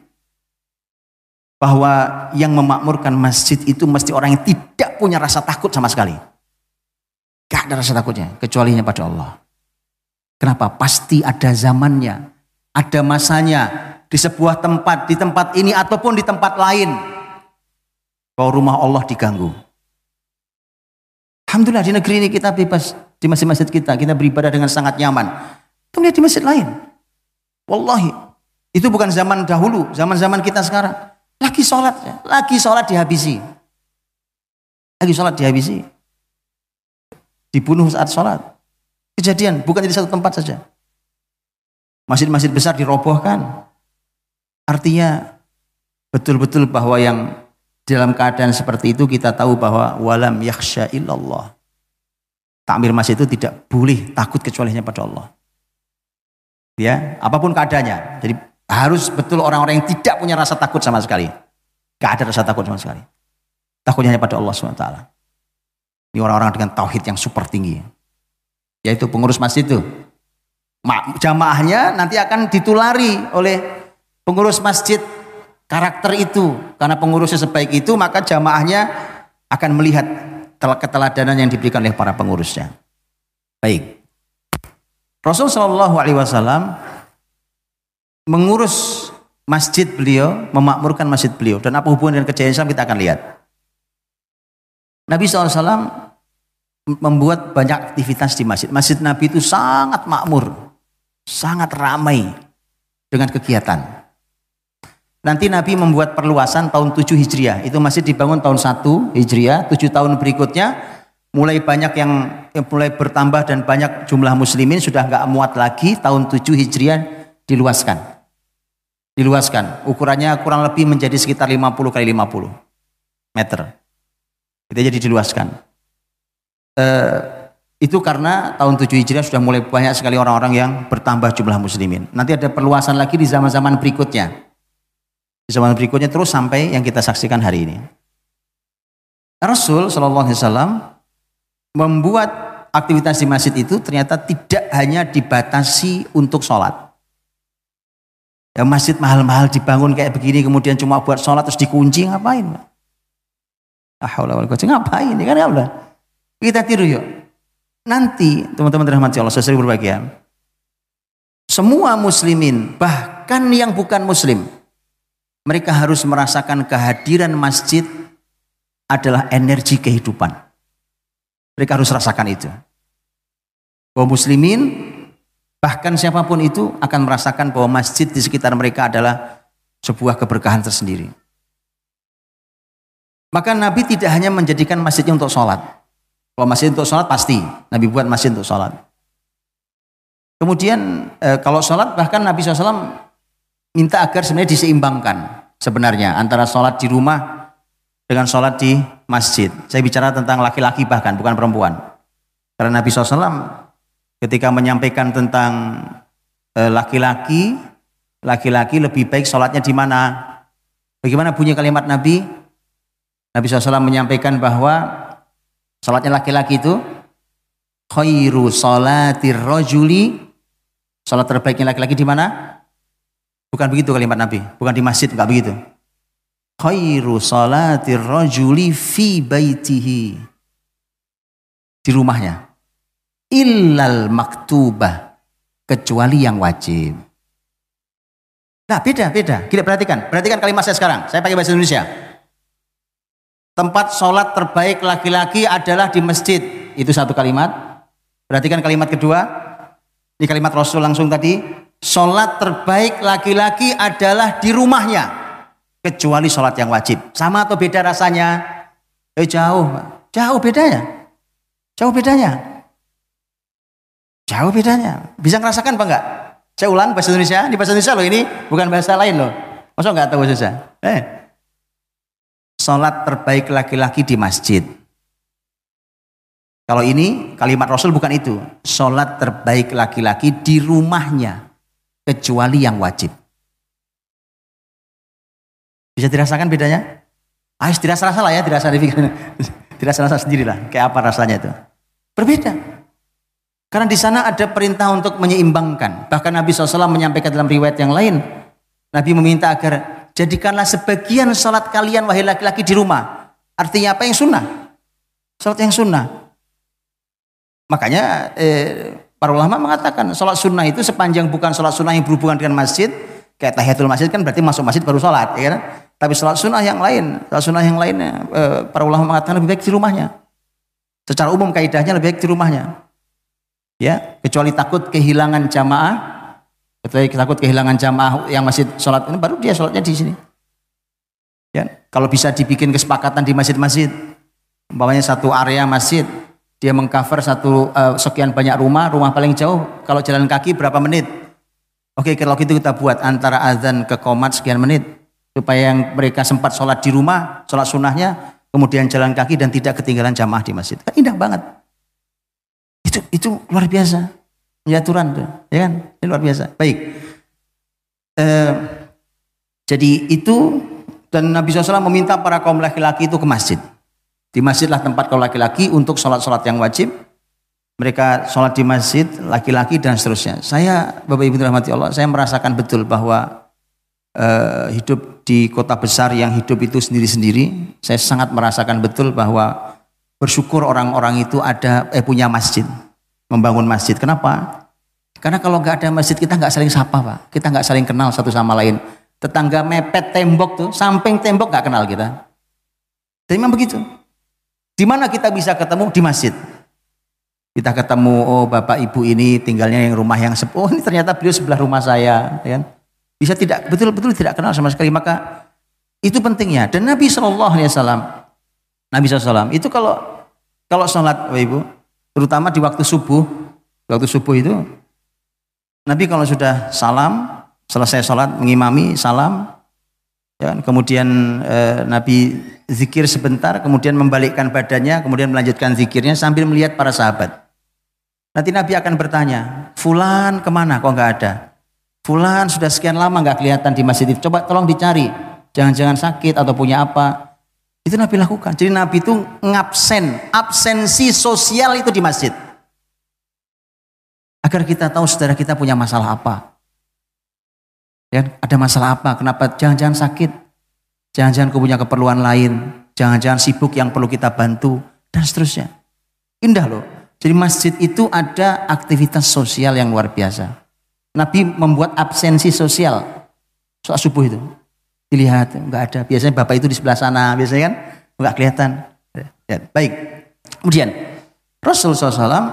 A: bahwa yang memakmurkan masjid itu mesti orang yang tidak punya rasa takut sama sekali. Gak ada rasa takutnya, kecuali hanya pada Allah. Kenapa? Pasti ada zamannya, ada masanya di sebuah tempat, di tempat ini ataupun di tempat lain. Bahwa rumah Allah diganggu. Alhamdulillah di negeri ini kita bebas di masjid-masjid kita, kita beribadah dengan sangat nyaman. Kita lihat di masjid lain. Wallahi, itu bukan zaman dahulu, zaman-zaman kita sekarang. Lagi sholat, lagi sholat dihabisi. Lagi sholat dihabisi. Dibunuh saat sholat. Kejadian, bukan di satu tempat saja. Masjid-masjid besar dirobohkan. Artinya betul-betul bahwa yang dalam keadaan seperti itu kita tahu bahwa walam yakhsha illallah. Takmir masjid itu tidak boleh takut kecuali hanya pada Allah. Ya, apa pun keadaannya. Jadi harus betul orang-orang yang tidak punya rasa takut sama sekali. Gak ada rasa takut sama sekali. Takutnya hanya pada Allah SWT. Ini orang-orang dengan tauhid yang super tinggi. Yaitu pengurus masjid itu. Jamaahnya nanti akan ditulari oleh pengurus masjid karakter itu. Karena pengurusnya sebaik itu, maka jamaahnya akan melihat keteladanan yang diberikan oleh para pengurusnya. Baik. Rasul Shallallahu Alaihi Wasallam mengurus masjid beliau, memakmurkan masjid beliau. Dan apa hubungan dengan kejayaan Islam kita akan lihat. Nabi SAW membuat banyak aktivitas di masjid. Masjid Nabi itu sangat makmur, sangat ramai dengan kegiatan. Nanti Nabi membuat perluasan tahun 7 Hijriah. Itu masih dibangun tahun 1 Hijriah. 7 tahun berikutnya mulai banyak yang, mulai bertambah dan banyak jumlah muslimin sudah nggak muat lagi. Tahun 7 Hijriah diluaskan. Diluaskan. Ukurannya kurang lebih menjadi sekitar 50 kali 50 meter. Itu jadi diluaskan. Eh, itu karena tahun 7 Hijriah sudah mulai banyak sekali orang-orang yang bertambah jumlah muslimin. Nanti ada perluasan lagi di zaman-zaman berikutnya di zaman berikutnya terus sampai yang kita saksikan hari ini. Rasul Shallallahu Alaihi Wasallam membuat aktivitas di masjid itu ternyata tidak hanya dibatasi untuk sholat. Ya masjid mahal-mahal dibangun kayak begini kemudian cuma buat sholat terus dikunci ngapain? Ah, ngapain? Ini kan ya udah. Kita tiru yuk. Nanti teman-teman rahmati Allah sesuai berbahagia. Semua muslimin bahkan yang bukan muslim mereka harus merasakan kehadiran masjid adalah energi kehidupan. Mereka harus rasakan itu. Bahwa muslimin bahkan siapa pun itu akan merasakan bahwa masjid di sekitar mereka adalah sebuah keberkahan tersendiri. Maka Nabi tidak hanya menjadikan masjidnya untuk sholat. Kalau masjid untuk sholat pasti, Nabi buat masjid untuk sholat. Kemudian eh, kalau sholat bahkan Nabi SAW minta agar sebenarnya diseimbangkan sebenarnya antara sholat di rumah dengan sholat di masjid. Saya bicara tentang laki-laki bahkan bukan perempuan. Karena Nabi SAW ketika menyampaikan tentang eh, laki-laki, laki-laki lebih baik sholatnya di mana? Bagaimana bunyi kalimat Nabi? Nabi SAW menyampaikan bahwa sholatnya laki-laki itu khairu sholatir rojuli sholat terbaiknya laki-laki di mana? Bukan begitu kalimat Nabi, bukan di masjid, enggak begitu. Khairu salatir rajuli fi baitihi. Di rumahnya. Illal maktubah. Kecuali yang wajib. Nah beda, beda. Kita perhatikan. Perhatikan kalimat saya sekarang. Saya pakai bahasa Indonesia. Tempat sholat terbaik laki-laki adalah di masjid. Itu satu kalimat. Perhatikan kalimat kedua. Ini kalimat Rasul langsung tadi sholat terbaik laki-laki adalah di rumahnya. Kecuali sholat yang wajib. Sama atau beda rasanya? Eh jauh jauh bedanya. Jauh bedanya. Jauh bedanya. Bisa ngerasakan apa enggak? Saya ulang bahasa Indonesia. Di bahasa Indonesia loh ini bukan bahasa lain loh. Masa enggak tahu bahasa Indonesia? Eh. Sholat terbaik laki-laki di masjid. Kalau ini kalimat Rasul bukan itu. Sholat terbaik laki-laki di rumahnya kecuali yang wajib. Bisa dirasakan bedanya? Ah, tidak rasa lah ya, tidak rasa [laughs] tidak rasa sendirilah. Kayak apa rasanya itu? Berbeda. Karena di sana ada perintah untuk menyeimbangkan. Bahkan Nabi SAW menyampaikan dalam riwayat yang lain. Nabi meminta agar jadikanlah sebagian sholat kalian wahai laki-laki di rumah. Artinya apa yang sunnah? Sholat yang sunnah. Makanya eh, Para ulama mengatakan sholat sunnah itu sepanjang bukan sholat sunnah yang berhubungan dengan masjid, kayak tahiyatul masjid kan berarti masuk masjid baru sholat, ya kan? Tapi sholat sunnah yang lain, sholat sunnah yang lainnya, eh, para ulama mengatakan lebih baik di rumahnya. Secara umum kaidahnya lebih baik di rumahnya. Ya, kecuali takut kehilangan jamaah, kecuali takut kehilangan jamaah yang masjid sholat ini baru dia sholatnya di sini. Ya, kalau bisa dibikin kesepakatan di masjid-masjid, umpamanya satu area masjid, dia mengcover satu uh, sekian banyak rumah, rumah paling jauh kalau jalan kaki berapa menit? Oke, kalau gitu kita buat antara azan ke komat sekian menit supaya yang mereka sempat sholat di rumah, sholat sunnahnya, kemudian jalan kaki dan tidak ketinggalan jamaah di masjid. Kan indah banget. Itu itu luar biasa. Penyaturan tuh, ya kan? Ini luar biasa. Baik. Uh, jadi itu dan Nabi SAW meminta para kaum laki-laki itu ke masjid. Di masjidlah tempat kaum laki-laki untuk sholat-sholat yang wajib. Mereka sholat di masjid, laki-laki dan seterusnya. Saya, Bapak Ibu rahmati Allah, saya merasakan betul bahwa uh, hidup di kota besar yang hidup itu sendiri-sendiri, saya sangat merasakan betul bahwa bersyukur orang-orang itu ada eh punya masjid, membangun masjid. Kenapa? Karena kalau nggak ada masjid kita nggak saling sapa pak, kita nggak saling kenal satu sama lain. Tetangga mepet tembok tuh, samping tembok gak kenal kita. Dan memang begitu. Di mana kita bisa ketemu? Di masjid. Kita ketemu, oh bapak ibu ini tinggalnya yang rumah yang sepuh. Oh ini ternyata beliau sebelah rumah saya. Ya kan? Bisa tidak, betul-betul tidak kenal sama sekali. Maka itu pentingnya. Dan Nabi SAW, Nabi SAW itu kalau kalau sholat, bapak ibu, terutama di waktu subuh, waktu subuh itu, Nabi kalau sudah salam, selesai sholat mengimami salam ya, kemudian eh, Nabi zikir sebentar kemudian membalikkan badannya kemudian melanjutkan zikirnya sambil melihat para sahabat. Nanti Nabi akan bertanya Fulan ke mana? Kok nggak ada? Fulan sudah sekian lama nggak kelihatan di masjid coba tolong dicari. Jangan-jangan sakit atau punya apa. Itu Nabi lakukan. Jadi Nabi itu ngabsen absensi sosial itu di masjid. Agar kita tahu saudara kita punya masalah apa. Ya, ada masalah apa? Kenapa? Jangan-jangan sakit. Jangan-jangan kau punya keperluan lain. Jangan-jangan sibuk yang perlu kita bantu. Dan seterusnya. Indah loh. Jadi masjid itu ada aktivitas sosial yang luar biasa. Nabi membuat absensi sosial. Soal subuh itu. Dilihat, enggak ada. Biasanya bapak itu di sebelah sana. Biasanya kan enggak kelihatan. Ya, baik. Kemudian Rasulullah SAW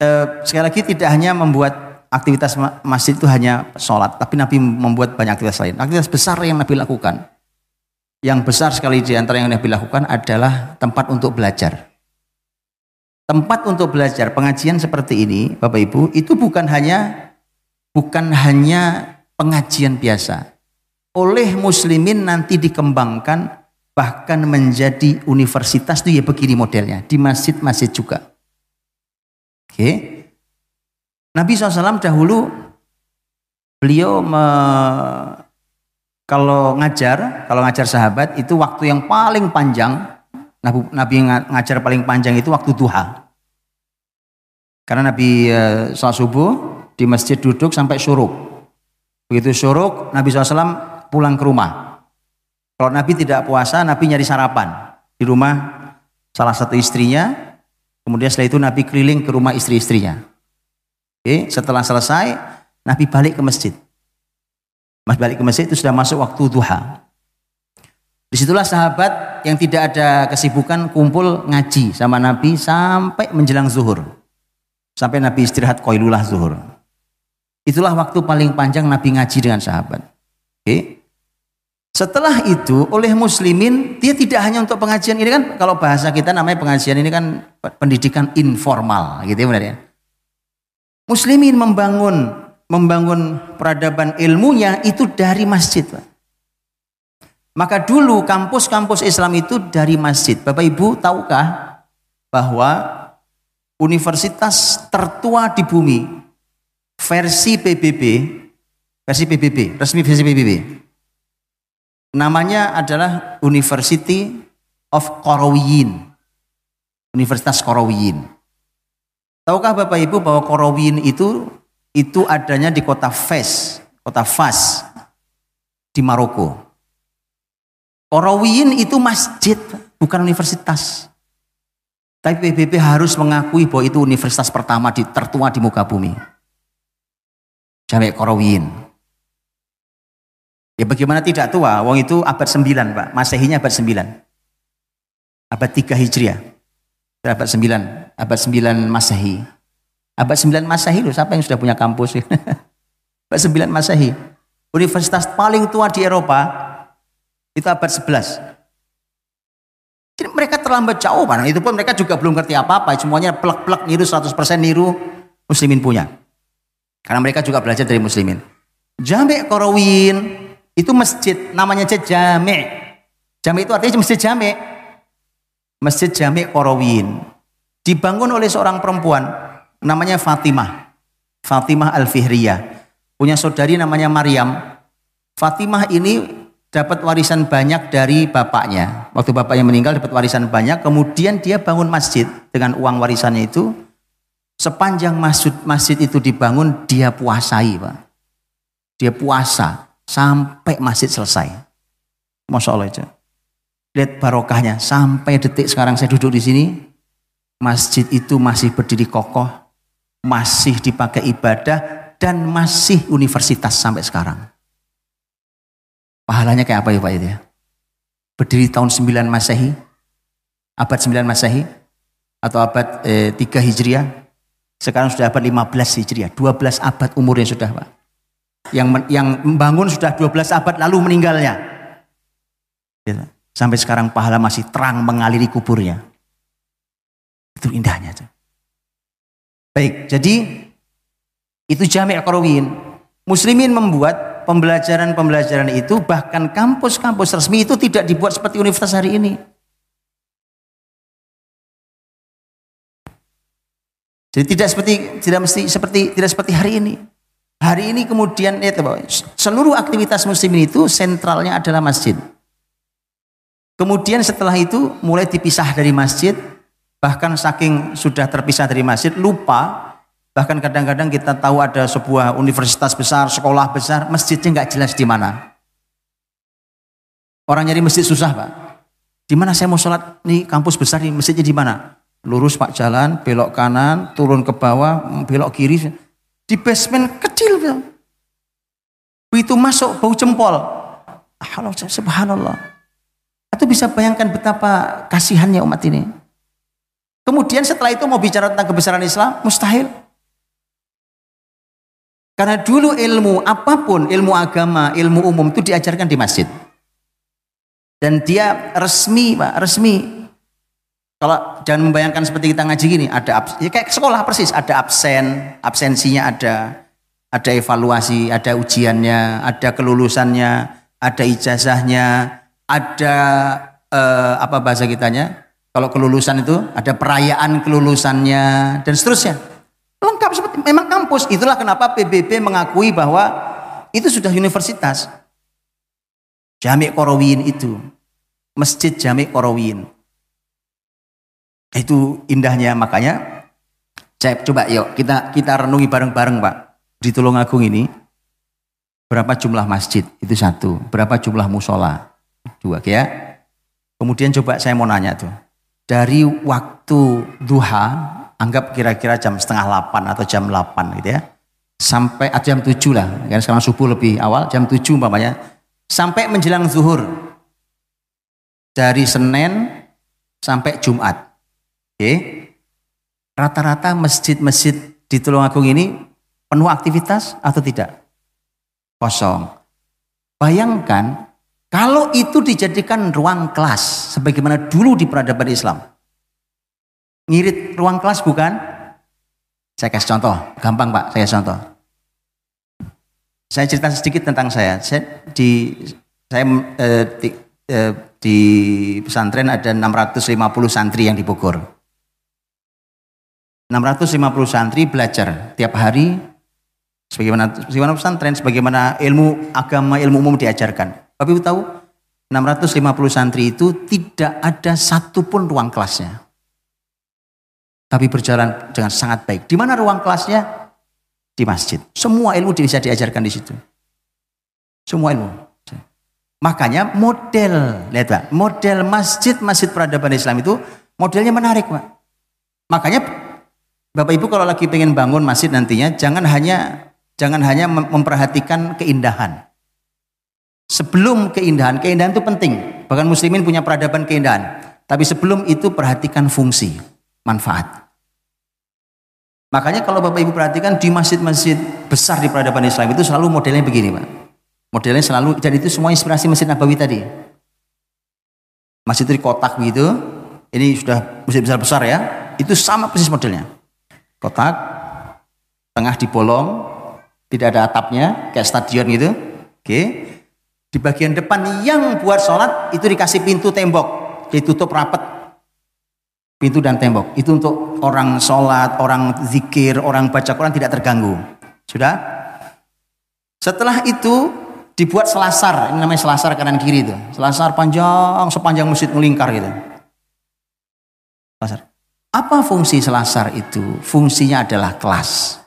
A: eh, sekali lagi tidak hanya membuat aktivitas masjid itu hanya sholat, tapi Nabi membuat banyak aktivitas lain. Aktivitas besar yang Nabi lakukan, yang besar sekali di antara yang Nabi lakukan adalah tempat untuk belajar. Tempat untuk belajar pengajian seperti ini, Bapak Ibu, itu bukan hanya bukan hanya pengajian biasa. Oleh muslimin nanti dikembangkan bahkan menjadi universitas itu ya begini modelnya di masjid-masjid juga. Oke. Okay. Nabi SAW dahulu beliau me, kalau ngajar, kalau ngajar sahabat itu waktu yang paling panjang, Nabi, Nabi ngajar paling panjang itu waktu duha. Karena Nabi e, sholat subuh di masjid duduk sampai syuruk. Begitu syuruk, Nabi SAW pulang ke rumah. Kalau Nabi tidak puasa, Nabi nyari sarapan di rumah salah satu istrinya. Kemudian setelah itu Nabi keliling ke rumah istri-istrinya. Oke, setelah selesai, Nabi balik ke masjid. Mas balik ke masjid itu sudah masuk waktu duha. Di situlah sahabat yang tidak ada kesibukan kumpul ngaji sama Nabi sampai menjelang zuhur. Sampai Nabi istirahat koilulah zuhur. Itulah waktu paling panjang Nabi ngaji dengan sahabat. Oke. Setelah itu oleh muslimin dia tidak hanya untuk pengajian ini kan kalau bahasa kita namanya pengajian ini kan pendidikan informal gitu ya benar ya. Muslimin membangun membangun peradaban ilmunya itu dari masjid, Pak. Maka dulu kampus-kampus Islam itu dari masjid. Bapak Ibu tahukah bahwa universitas tertua di bumi versi PBB, versi PBB, resmi versi PBB. Namanya adalah University of Korowiyin. Universitas Korowiyin. Tahukah Bapak Ibu bahwa Korowin itu itu adanya di kota Fes, kota Fas di Maroko. Korowin itu masjid, bukan universitas. Tapi PBB harus mengakui bahwa itu universitas pertama di, tertua di muka bumi. Jamek Korowin. Ya bagaimana tidak tua? Wong itu abad 9 Pak. Masehinya abad 9. Abad 3 Hijriah. Abad 9. Abad 9 Masehi. Abad 9 Masehi loh. Siapa yang sudah punya kampus? [laughs] abad 9 Masehi. Universitas paling tua di Eropa itu abad 11. Jadi mereka terlambat jauh, mana itu pun mereka juga belum ngerti apa-apa, semuanya plek-plek niru 100% niru muslimin punya. Karena mereka juga belajar dari muslimin. Jami' Korawin itu masjid, namanya masjid Jami'. Jami' itu artinya masjid Jami'. Masjid Jami' Korawin. Dibangun oleh seorang perempuan namanya Fatimah. Fatimah Al-Fihriyah. Punya saudari namanya Maryam. Fatimah ini dapat warisan banyak dari bapaknya. Waktu bapaknya meninggal dapat warisan banyak, kemudian dia bangun masjid dengan uang warisannya itu. Sepanjang masjid masjid itu dibangun, dia puasai, Pak. Dia puasa sampai masjid selesai. Masya Allah itu. Lihat barokahnya, sampai detik sekarang saya duduk di sini, masjid itu masih berdiri kokoh, masih dipakai ibadah, dan masih universitas sampai sekarang. Pahalanya kayak apa ya Pak itu ya? Berdiri tahun 9 Masehi, abad 9 Masehi, atau abad eh, 3 Hijriah, sekarang sudah abad 15 Hijriah, 12 abad umurnya sudah Pak. Yang yang membangun sudah 12 abad lalu meninggalnya. Gitu. Sampai sekarang pahala masih terang mengaliri kuburnya. Itu indahnya. Tuh. Baik, jadi itu Jami' Qarawin. Muslimin membuat pembelajaran-pembelajaran itu bahkan kampus-kampus resmi itu tidak dibuat seperti universitas hari ini. Jadi tidak seperti tidak mesti seperti tidak seperti hari ini. Hari ini kemudian ya, seluruh aktivitas muslimin itu sentralnya adalah masjid. Kemudian setelah itu mulai dipisah dari masjid, bahkan saking sudah terpisah dari masjid lupa Bahkan kadang-kadang kita tahu ada sebuah universitas besar, sekolah besar, masjidnya nggak jelas di mana. Orang nyari masjid susah pak. Di mana saya mau sholat? Nih kampus besar nih, masjidnya di mana? Lurus pak jalan, belok kanan, turun ke bawah, belok kiri. Di basement kecil. Pak. Begitu masuk bau jempol. Subhanallah. Itu bisa bayangkan betapa kasihannya umat ini. Kemudian setelah itu mau bicara tentang kebesaran Islam, mustahil. Karena dulu ilmu apa pun, ilmu agama, ilmu umum itu diajarkan di masjid. Dan dia resmi, Pak, resmi. Kalau jangan membayangkan seperti kita ngaji gini, ada ya kayak sekolah persis, ada absen, absensinya ada, ada evaluasi, ada ujiannya, ada kelulusannya, ada ijazahnya, ada eh, apa bahasa kitanya? Kalau kelulusan itu ada perayaan kelulusannya dan seterusnya. Lengkap seperti memang kampus. Itulah kenapa PBB mengakui bahwa itu sudah universitas. Jami Korowin itu. Masjid Jami Korowin. Itu indahnya makanya saya coba yuk kita kita renungi bareng-bareng Pak. Di Tulungagung ini berapa jumlah masjid? Itu satu. Berapa jumlah musola? Dua ya. Kemudian coba saya mau nanya tuh. Dari waktu duha anggap kira-kira jam setengah 8 atau jam 8 gitu ya. Sampai atau jam 7 lah, kan sekarang subuh lebih awal, jam 7 umpamanya. Sampai menjelang zuhur. Dari Senin sampai Jumat. Oke. Rata-rata masjid-masjid di Tulungagung ini penuh aktivitas atau tidak? Kosong. Bayangkan kalau itu dijadikan ruang kelas sebagaimana dulu di peradaban Islam Ngirit ruang kelas bukan? Saya kasih contoh, gampang Pak, saya kasih contoh. Saya cerita sedikit tentang saya. Saya di saya eh, di, eh, di pesantren ada 650 santri yang di Bogor. 650 santri belajar tiap hari sebagaimana sebagaimana pesantren, sebagaimana ilmu agama, ilmu umum diajarkan. Tapi tahu 650 santri itu tidak ada satupun ruang kelasnya tapi berjalan dengan sangat baik. Di mana ruang kelasnya? Di masjid. Semua ilmu bisa diajarkan di situ. Semua ilmu. Makanya model, lihat Pak, model masjid-masjid peradaban Islam itu modelnya menarik Pak. Makanya Bapak Ibu kalau lagi pengen bangun masjid nantinya jangan hanya jangan hanya memperhatikan keindahan. Sebelum keindahan, keindahan itu penting. Bahkan muslimin punya peradaban keindahan. Tapi sebelum itu perhatikan fungsi, manfaat. Makanya kalau Bapak Ibu perhatikan di masjid-masjid besar di peradaban Islam itu selalu modelnya begini, Pak. Modelnya selalu dan itu semua inspirasi Masjid Nabawi tadi. Masjid itu di kotak begitu. Ini sudah masjid besar-besar ya. Itu sama persis modelnya kotak, tengah dibolong, tidak ada atapnya, kayak stadion gitu. Oke. Di bagian depan yang buat sholat itu dikasih pintu tembok, ditutup rapat. Pintu dan tembok. Itu untuk orang sholat, orang zikir, orang baca Quran tidak terganggu. Sudah? Setelah itu dibuat selasar, ini namanya selasar kanan kiri itu. Selasar panjang sepanjang masjid melingkar gitu. Selasar. Apa fungsi selasar itu? Fungsinya adalah kelas.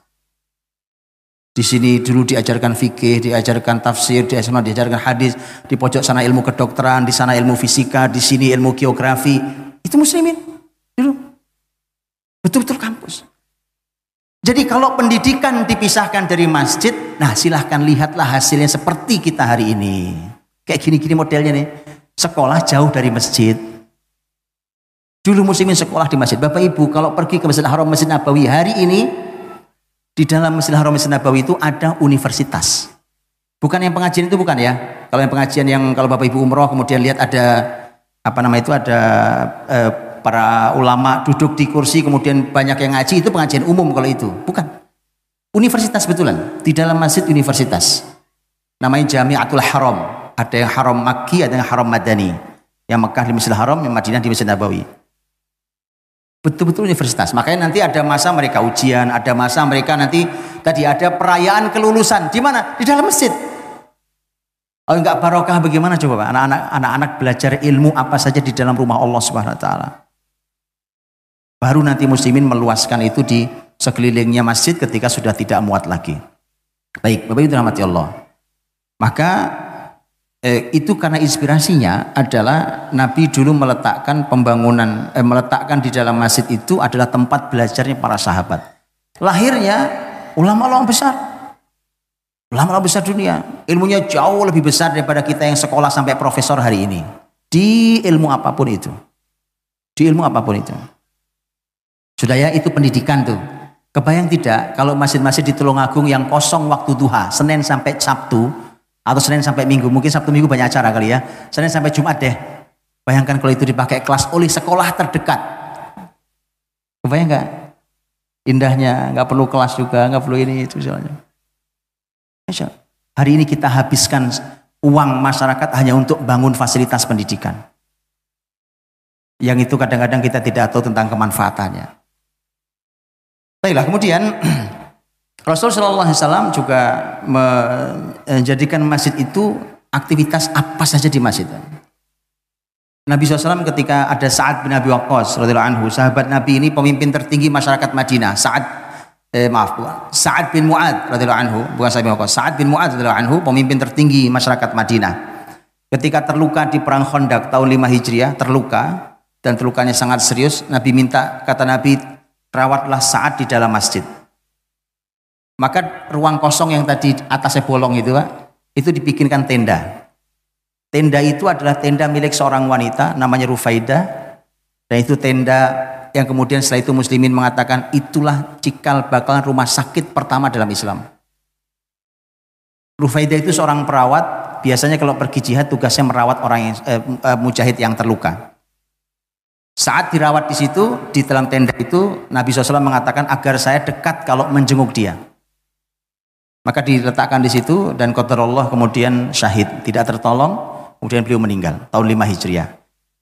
A: Di sini dulu diajarkan fikih, diajarkan tafsir, diajarkan, diajarkan hadis, di pojok sana ilmu kedokteran, di sana ilmu fisika, di sini ilmu geografi. Itu muslimin dulu. Betul-betul kampus. Jadi kalau pendidikan dipisahkan dari masjid, nah silahkan lihatlah hasilnya seperti kita hari ini. Kayak gini-gini modelnya nih. Sekolah jauh dari masjid, Dulu muslimin sekolah di masjid. Bapak Ibu kalau pergi ke Masjid Haram Masjid Nabawi hari ini di dalam Masjid Haram Masjid Nabawi itu ada universitas. Bukan yang pengajian itu bukan ya. Kalau yang pengajian yang kalau Bapak Ibu umroh kemudian lihat ada apa nama itu ada eh, para ulama duduk di kursi kemudian banyak yang ngaji itu pengajian umum kalau itu. Bukan. Universitas betulan. Di dalam masjid universitas. Namanya Jami'atul Haram. Ada yang haram Makki, ada yang haram Madani. Yang Mekah di Masjid Haram, yang Madinah di Masjid Nabawi. Betul-betul universitas. Makanya nanti ada masa mereka ujian, ada masa mereka nanti tadi ada perayaan kelulusan. Di mana? Di dalam masjid. Oh enggak barokah bagaimana coba Pak? Anak-anak anak-anak belajar ilmu apa saja di dalam rumah Allah Subhanahu wa taala. Baru nanti muslimin meluaskan itu di sekelilingnya masjid ketika sudah tidak muat lagi. Baik, Bapak Ibu dirahmati Allah. Maka eh, itu karena inspirasinya adalah Nabi dulu meletakkan pembangunan eh, meletakkan di dalam masjid itu adalah tempat belajarnya para sahabat. Lahirnya ulama-ulama besar. Ulama-ulama besar dunia, ilmunya jauh lebih besar daripada kita yang sekolah sampai profesor hari ini. Di ilmu apa pun itu. Di ilmu apa pun itu. Sudah ya itu pendidikan tuh. Kebayang tidak kalau masjid-masjid di Tulungagung yang kosong waktu duha, Senin sampai Sabtu, atau Senin sampai Minggu, mungkin Sabtu Minggu banyak acara kali ya. Senin sampai Jumat deh. Bayangkan kalau itu dipakai kelas oleh sekolah terdekat. Kebayang nggak? Indahnya, nggak perlu kelas juga, nggak perlu ini itu misalnya. Hari ini kita habiskan uang masyarakat hanya untuk bangun fasilitas pendidikan. Yang itu kadang-kadang kita tidak tahu tentang kemanfaatannya. Baiklah, kemudian [clears throat] Rasul Shallallahu Alaihi Wasallam juga menjadikan masjid itu aktivitas apa saja di masjid. Nabi SAW ketika ada Sa'ad bin Abi Waqqas radhiyallahu anhu, sahabat Nabi ini pemimpin tertinggi masyarakat Madinah. Sa'ad eh, maaf, Sa'ad bin Mu'ad radhiyallahu anhu, bukan Sa'ad bin Waqqas. Sa'ad bin Mu'ad radhiyallahu anhu, pemimpin tertinggi masyarakat Madinah. Ketika terluka di perang Khandaq tahun 5 Hijriah, terluka dan terlukanya sangat serius, Nabi minta kata Nabi, rawatlah Sa'ad di dalam masjid. Maka ruang kosong yang tadi atasnya bolong itu Pak, itu dibikinkan tenda. Tenda itu adalah tenda milik seorang wanita namanya Rufaidah dan itu tenda yang kemudian setelah itu muslimin mengatakan itulah cikal bakalan rumah sakit pertama dalam Islam. Rufaidah itu seorang perawat, biasanya kalau pergi jihad tugasnya merawat orang yang eh, eh, mujahid yang terluka. Saat dirawat di situ, di dalam tenda itu, Nabi SAW mengatakan agar saya dekat kalau menjenguk dia. Maka diletakkan di situ dan Allah kemudian syahid, tidak tertolong, kemudian beliau meninggal tahun 5 Hijriah.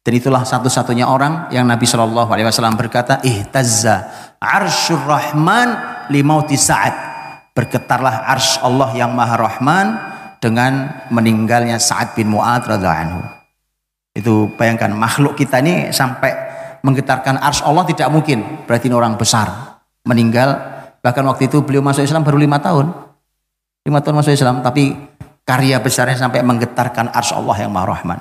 A: Dan itulah satu-satunya orang yang Nabi Shallallahu Alaihi Wasallam berkata, ihtazza arshur rahman limauti saat bergetarlah arsh Allah yang maha rahman dengan meninggalnya Sa'ad bin Mu'ad radhiallahu anhu. Itu bayangkan makhluk kita ini sampai menggetarkan arsh Allah tidak mungkin. Berarti orang besar meninggal. Bahkan waktu itu beliau masuk Islam baru lima tahun lima tahun masuk Islam, tapi karya besarnya sampai menggetarkan ars Allah yang maha rahman.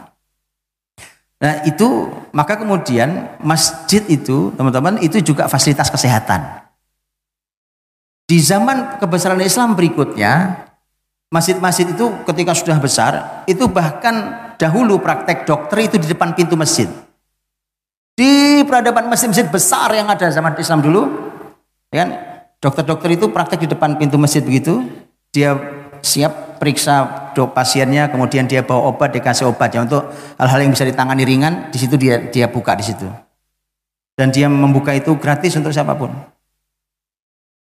A: Nah itu maka kemudian masjid itu teman-teman itu juga fasilitas kesehatan. Di zaman kebesaran Islam berikutnya masjid-masjid itu ketika sudah besar itu bahkan dahulu praktek dokter itu di depan pintu masjid. Di peradaban masjid-masjid besar yang ada zaman Islam dulu, ya kan? Dokter-dokter itu praktek di depan pintu masjid begitu, dia siap periksa dok pasiennya, kemudian dia bawa obat, dikasih obat ya untuk hal-hal yang bisa ditangani ringan, di situ dia dia buka di situ. Dan dia membuka itu gratis untuk siapa pun.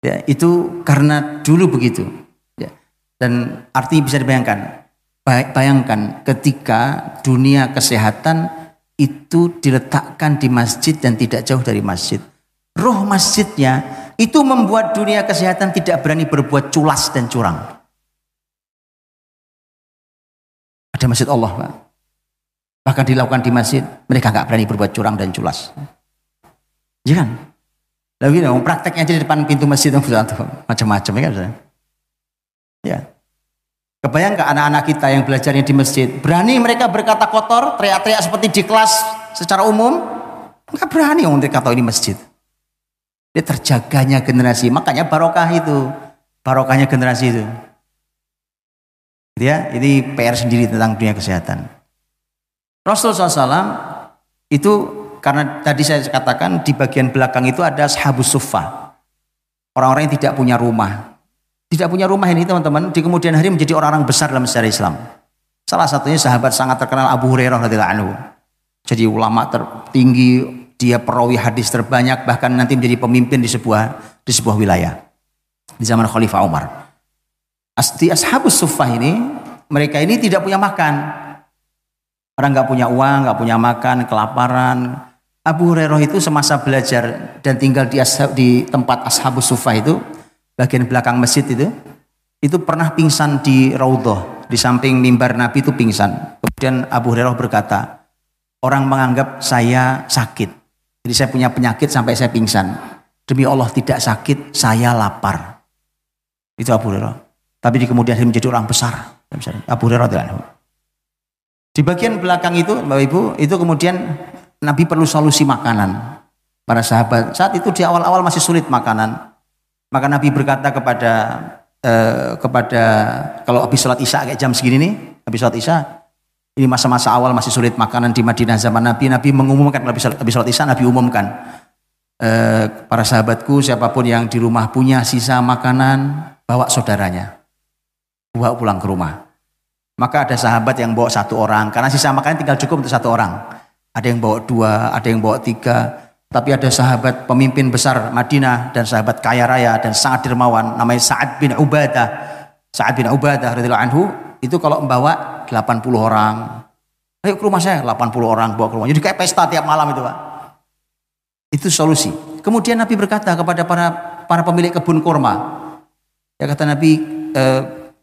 A: Ya, itu karena dulu begitu. Ya. Dan arti bisa dibayangkan. Bayangkan ketika dunia kesehatan itu diletakkan di masjid dan tidak jauh dari masjid. Roh masjidnya itu membuat dunia kesehatan tidak berani berbuat culas dan curang. Ada masjid Allah, Pak. Bahkan dilakukan di masjid, mereka nggak berani berbuat curang dan culas. Jangan. Iya Lalu gini, prakteknya aja di depan pintu masjid macam-macam ya kan? Ya. Kebayang ke anak-anak kita yang belajarnya di masjid, berani mereka berkata kotor, teriak-teriak seperti di kelas secara umum? Enggak berani untuk kata ini masjid. Dia terjaganya generasi, makanya barokah itu, barokahnya generasi itu. Ya, ini PR sendiri tentang dunia kesehatan. Rasul SAW itu karena tadi saya katakan di bagian belakang itu ada sahabus sufa. Orang-orang yang tidak punya rumah. Tidak punya rumah ini teman-teman, di kemudian hari menjadi orang-orang besar dalam sejarah Islam. Salah satunya sahabat sangat terkenal Abu Hurairah radhiyallahu anhu. Jadi ulama tertinggi, dia perawi hadis terbanyak, bahkan nanti menjadi pemimpin di sebuah di sebuah wilayah di zaman Khalifah Umar. Asti ashabus suffah ini, mereka ini tidak punya makan. Orang nggak punya uang, nggak punya makan, kelaparan. Abu Hurairah itu semasa belajar dan tinggal di, ashab, di tempat ashabus suffah itu, bagian belakang masjid itu, itu pernah pingsan di raudhah, di samping mimbar Nabi itu pingsan. Kemudian Abu Hurairah berkata, orang menganggap saya sakit. Jadi saya punya penyakit sampai saya pingsan. Demi Allah tidak sakit, saya lapar. Itu Abu Hurairah. Tapi di kemudian hari menjadi orang besar. Abu Hurairah Di bagian belakang itu, Bapak Ibu, itu kemudian Nabi perlu solusi makanan. Para sahabat saat itu di awal-awal masih sulit makanan. Maka Nabi berkata kepada eh, kepada kalau habis sholat isya kayak jam segini nih, habis sholat isya, ini masa-masa awal masih sulit makanan di Madinah zaman Nabi. Nabi mengumumkan habis habis sholat isya, Nabi umumkan eh, para sahabatku siapa pun yang di rumah punya sisa makanan bawa saudaranya bawa pulang ke rumah. Maka ada sahabat yang bawa satu orang, karena sisa makanan tinggal cukup untuk satu orang. Ada yang bawa dua, ada yang bawa tiga. Tapi ada sahabat pemimpin besar Madinah dan sahabat kaya raya dan sangat dermawan, namanya Sa'ad bin Ubadah. Sa'ad bin Ubadah radhiyallahu anhu itu kalau membawa 80 orang. Ayo ke rumah saya, 80 orang bawa ke rumah. Jadi kayak pesta tiap malam itu, Pak. Itu solusi. Kemudian Nabi berkata kepada para para pemilik kebun kurma. Ya kata Nabi, e,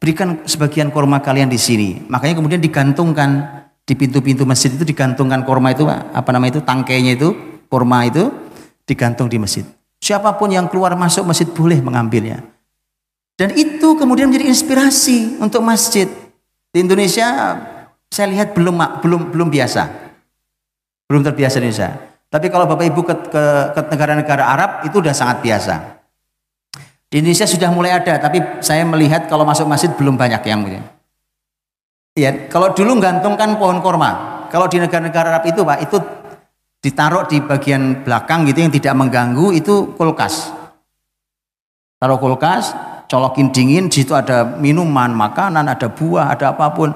A: berikan sebagian korma kalian di sini. Makanya kemudian digantungkan di pintu-pintu masjid itu digantungkan korma itu apa nama itu tangkainya itu korma itu digantung di masjid. Siapa pun yang keluar masuk masjid boleh mengambilnya. Dan itu kemudian menjadi inspirasi untuk masjid. Di Indonesia saya lihat belum belum belum biasa. Belum terbiasa di Indonesia. Tapi kalau Bapak Ibu ke, ke, negara-negara Arab itu sudah sangat biasa. Di Indonesia sudah mulai ada, tapi saya melihat kalau masuk masjid belum banyak yang mungkin. Ya, kalau dulu gantungkan pohon korma. Kalau di negara-negara Arab itu, Pak, itu ditaruh di bagian belakang gitu yang tidak mengganggu itu kulkas. Taruh kulkas, colokin dingin, di situ ada minuman, makanan, ada buah, ada apa pun.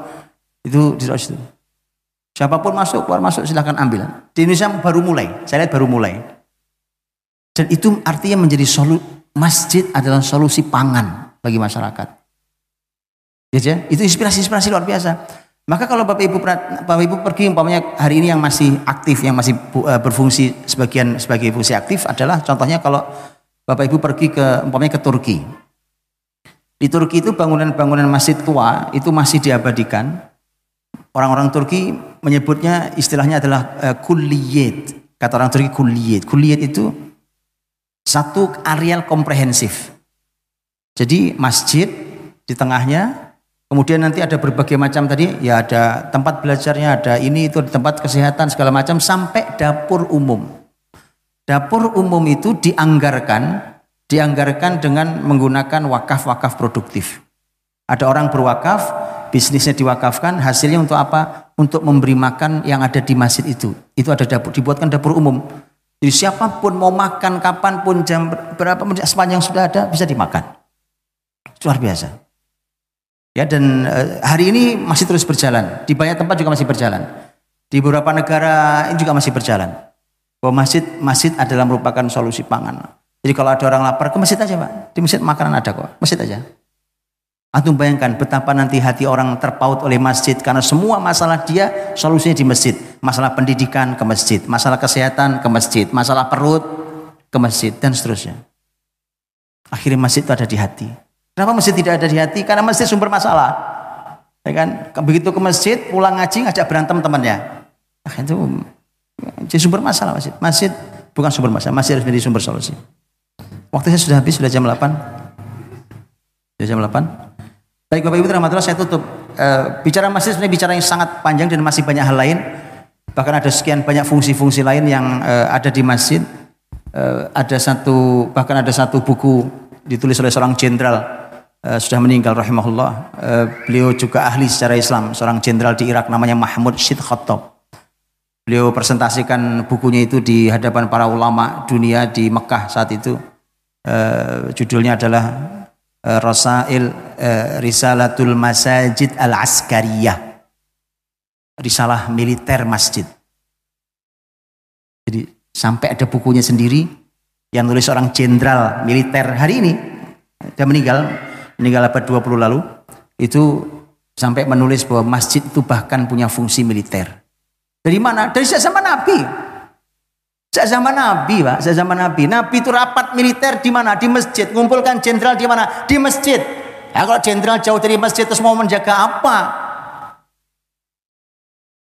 A: Itu di situ. Siapa pun masuk, keluar masuk silahkan ambil. Di Indonesia baru mulai, saya lihat baru mulai. Dan itu artinya menjadi solusi masjid adalah solusi pangan bagi masyarakat. Ya, ya? itu inspirasi-inspirasi luar biasa. Maka kalau Bapak Ibu Bapak Ibu pergi umpamanya hari ini yang masih aktif, yang masih eh, berfungsi sebagian sebagai fungsi aktif adalah contohnya kalau Bapak Ibu pergi ke umpamanya ke Turki. Di Turki itu bangunan-bangunan masjid tua itu masih diabadikan. Orang-orang Turki menyebutnya istilahnya adalah uh, kulliyet. Kata orang Turki kulliyet. Kulliyet itu satu areal komprehensif. Jadi masjid di tengahnya, Kemudian nanti ada berbagai macam tadi, ya ada tempat belajarnya, ada ini itu tempat kesehatan segala macam sampai dapur umum. Dapur umum itu dianggarkan, dianggarkan dengan menggunakan wakaf-wakaf produktif. Ada orang berwakaf, bisnisnya diwakafkan, hasilnya untuk apa? Untuk memberi makan yang ada di masjid itu. Itu ada dapur, dibuatkan dapur umum. Jadi siapa pun mau makan kapan pun jam berapa sepanjang sudah ada bisa dimakan. Luar biasa. Ya dan uh, hari ini masih terus berjalan. Di banyak tempat juga masih berjalan. Di beberapa negara ini juga masih berjalan. Bahwa masjid masjid adalah merupakan solusi pangan. Jadi kalau ada orang lapar ke masjid aja, Pak. Di masjid makanan ada kok. Masjid aja. Antum bayangkan betapa nanti hati orang terpaut oleh masjid karena semua masalah dia solusinya di masjid. Masalah pendidikan ke masjid, masalah kesehatan ke masjid, masalah perut ke masjid dan seterusnya. Akhirnya masjid itu ada di hati. Kenapa masjid tidak ada di hati? Karena masjid sumber masalah. Ya kan? Begitu ke masjid, pulang ngaji ngajak berantem temannya. Nah, itu jadi sumber masalah masjid. Masjid bukan sumber masalah, masjid harus menjadi sumber solusi. Waktu saya sudah habis, sudah jam 8. Sudah jam 8. Baik Bapak Ibu rahmatullah saya tutup. E, bicara masjid sebenarnya bicara yang sangat panjang dan masih banyak hal lain. Bahkan ada sekian banyak fungsi-fungsi lain yang e, ada di masjid. E, ada satu bahkan ada satu buku ditulis oleh seorang jenderal uh, sudah meninggal rahimahullah. Uh, beliau juga ahli secara Islam, seorang jenderal di Irak namanya Mahmud Syed Khattab. Beliau presentasikan bukunya itu di hadapan para ulama dunia di Mekah saat itu. Uh, judulnya adalah uh, Rasail uh, Risalatul Masajid Al-Askariyah. Risalah militer masjid. Jadi sampai ada bukunya sendiri yang nulis seorang jenderal militer hari ini dia meninggal meninggal abad 20 lalu itu sampai menulis bahwa masjid itu bahkan punya fungsi militer. Dari mana? Dari zaman Nabi. Sejak zaman Nabi, Pak. Sejak zaman Nabi. Nabi itu rapat militer di mana? Di masjid. Ngumpulkan jenderal di mana? Di masjid. Ya, kalau jenderal jauh dari masjid terus mau menjaga apa?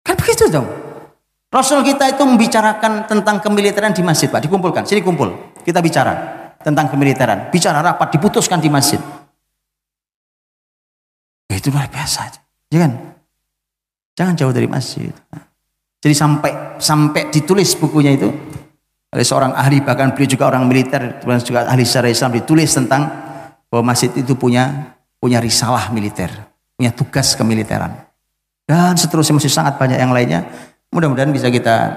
A: Kan begitu dong. Rasul kita itu membicarakan tentang kemiliteran di masjid, Pak. Dikumpulkan. Sini kumpul. Kita bicara tentang kemiliteran. Bicara rapat, diputuskan di masjid. Ya, itu luar biasa. Jangan jangan jauh dari masjid. Jadi sampai sampai ditulis bukunya itu oleh seorang ahli bahkan beliau juga orang militer juga ahli secara Islam ditulis tentang bahwa masjid itu punya punya risalah militer, punya tugas kemiliteran. Dan seterusnya masih sangat banyak yang lainnya. Mudah-mudahan bisa kita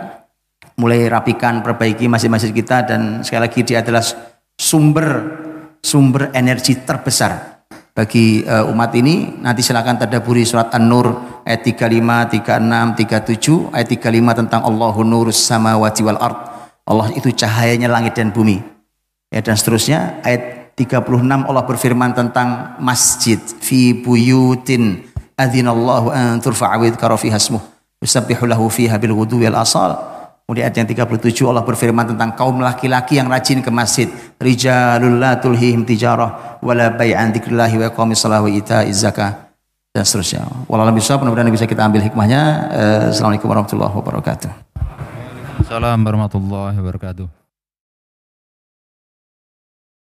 A: mulai rapikan, perbaiki masjid-masjid kita dan sekali lagi dia adalah sumber sumber energi terbesar bagi uh, umat ini. Nanti silakan tadaburi surat An-Nur ayat 35, 36, 37 ayat 35 tentang Allahu nurus samawati wal ard. Allah itu cahayanya langit dan bumi. Ya dan seterusnya ayat 36 Allah berfirman tentang masjid. Fi buyutin adzinallahu an turfa'a wa yudhkara fiha ismuh. Yusabbihu lahu fiha bil ghudwi wal asal Kemudian ayat yang 37 Allah berfirman tentang kaum laki-laki yang rajin ke masjid. Rijalul la tulhihim tijarah wala bai'an dzikrillahi wa iqamis shalah wa itaiz zakah dan seterusnya. Wallahu bisa mudah-mudahan bisa kita ambil hikmahnya. Assalamualaikum warahmatullahi wabarakatuh.
B: Assalamualaikum warahmatullahi wabarakatuh.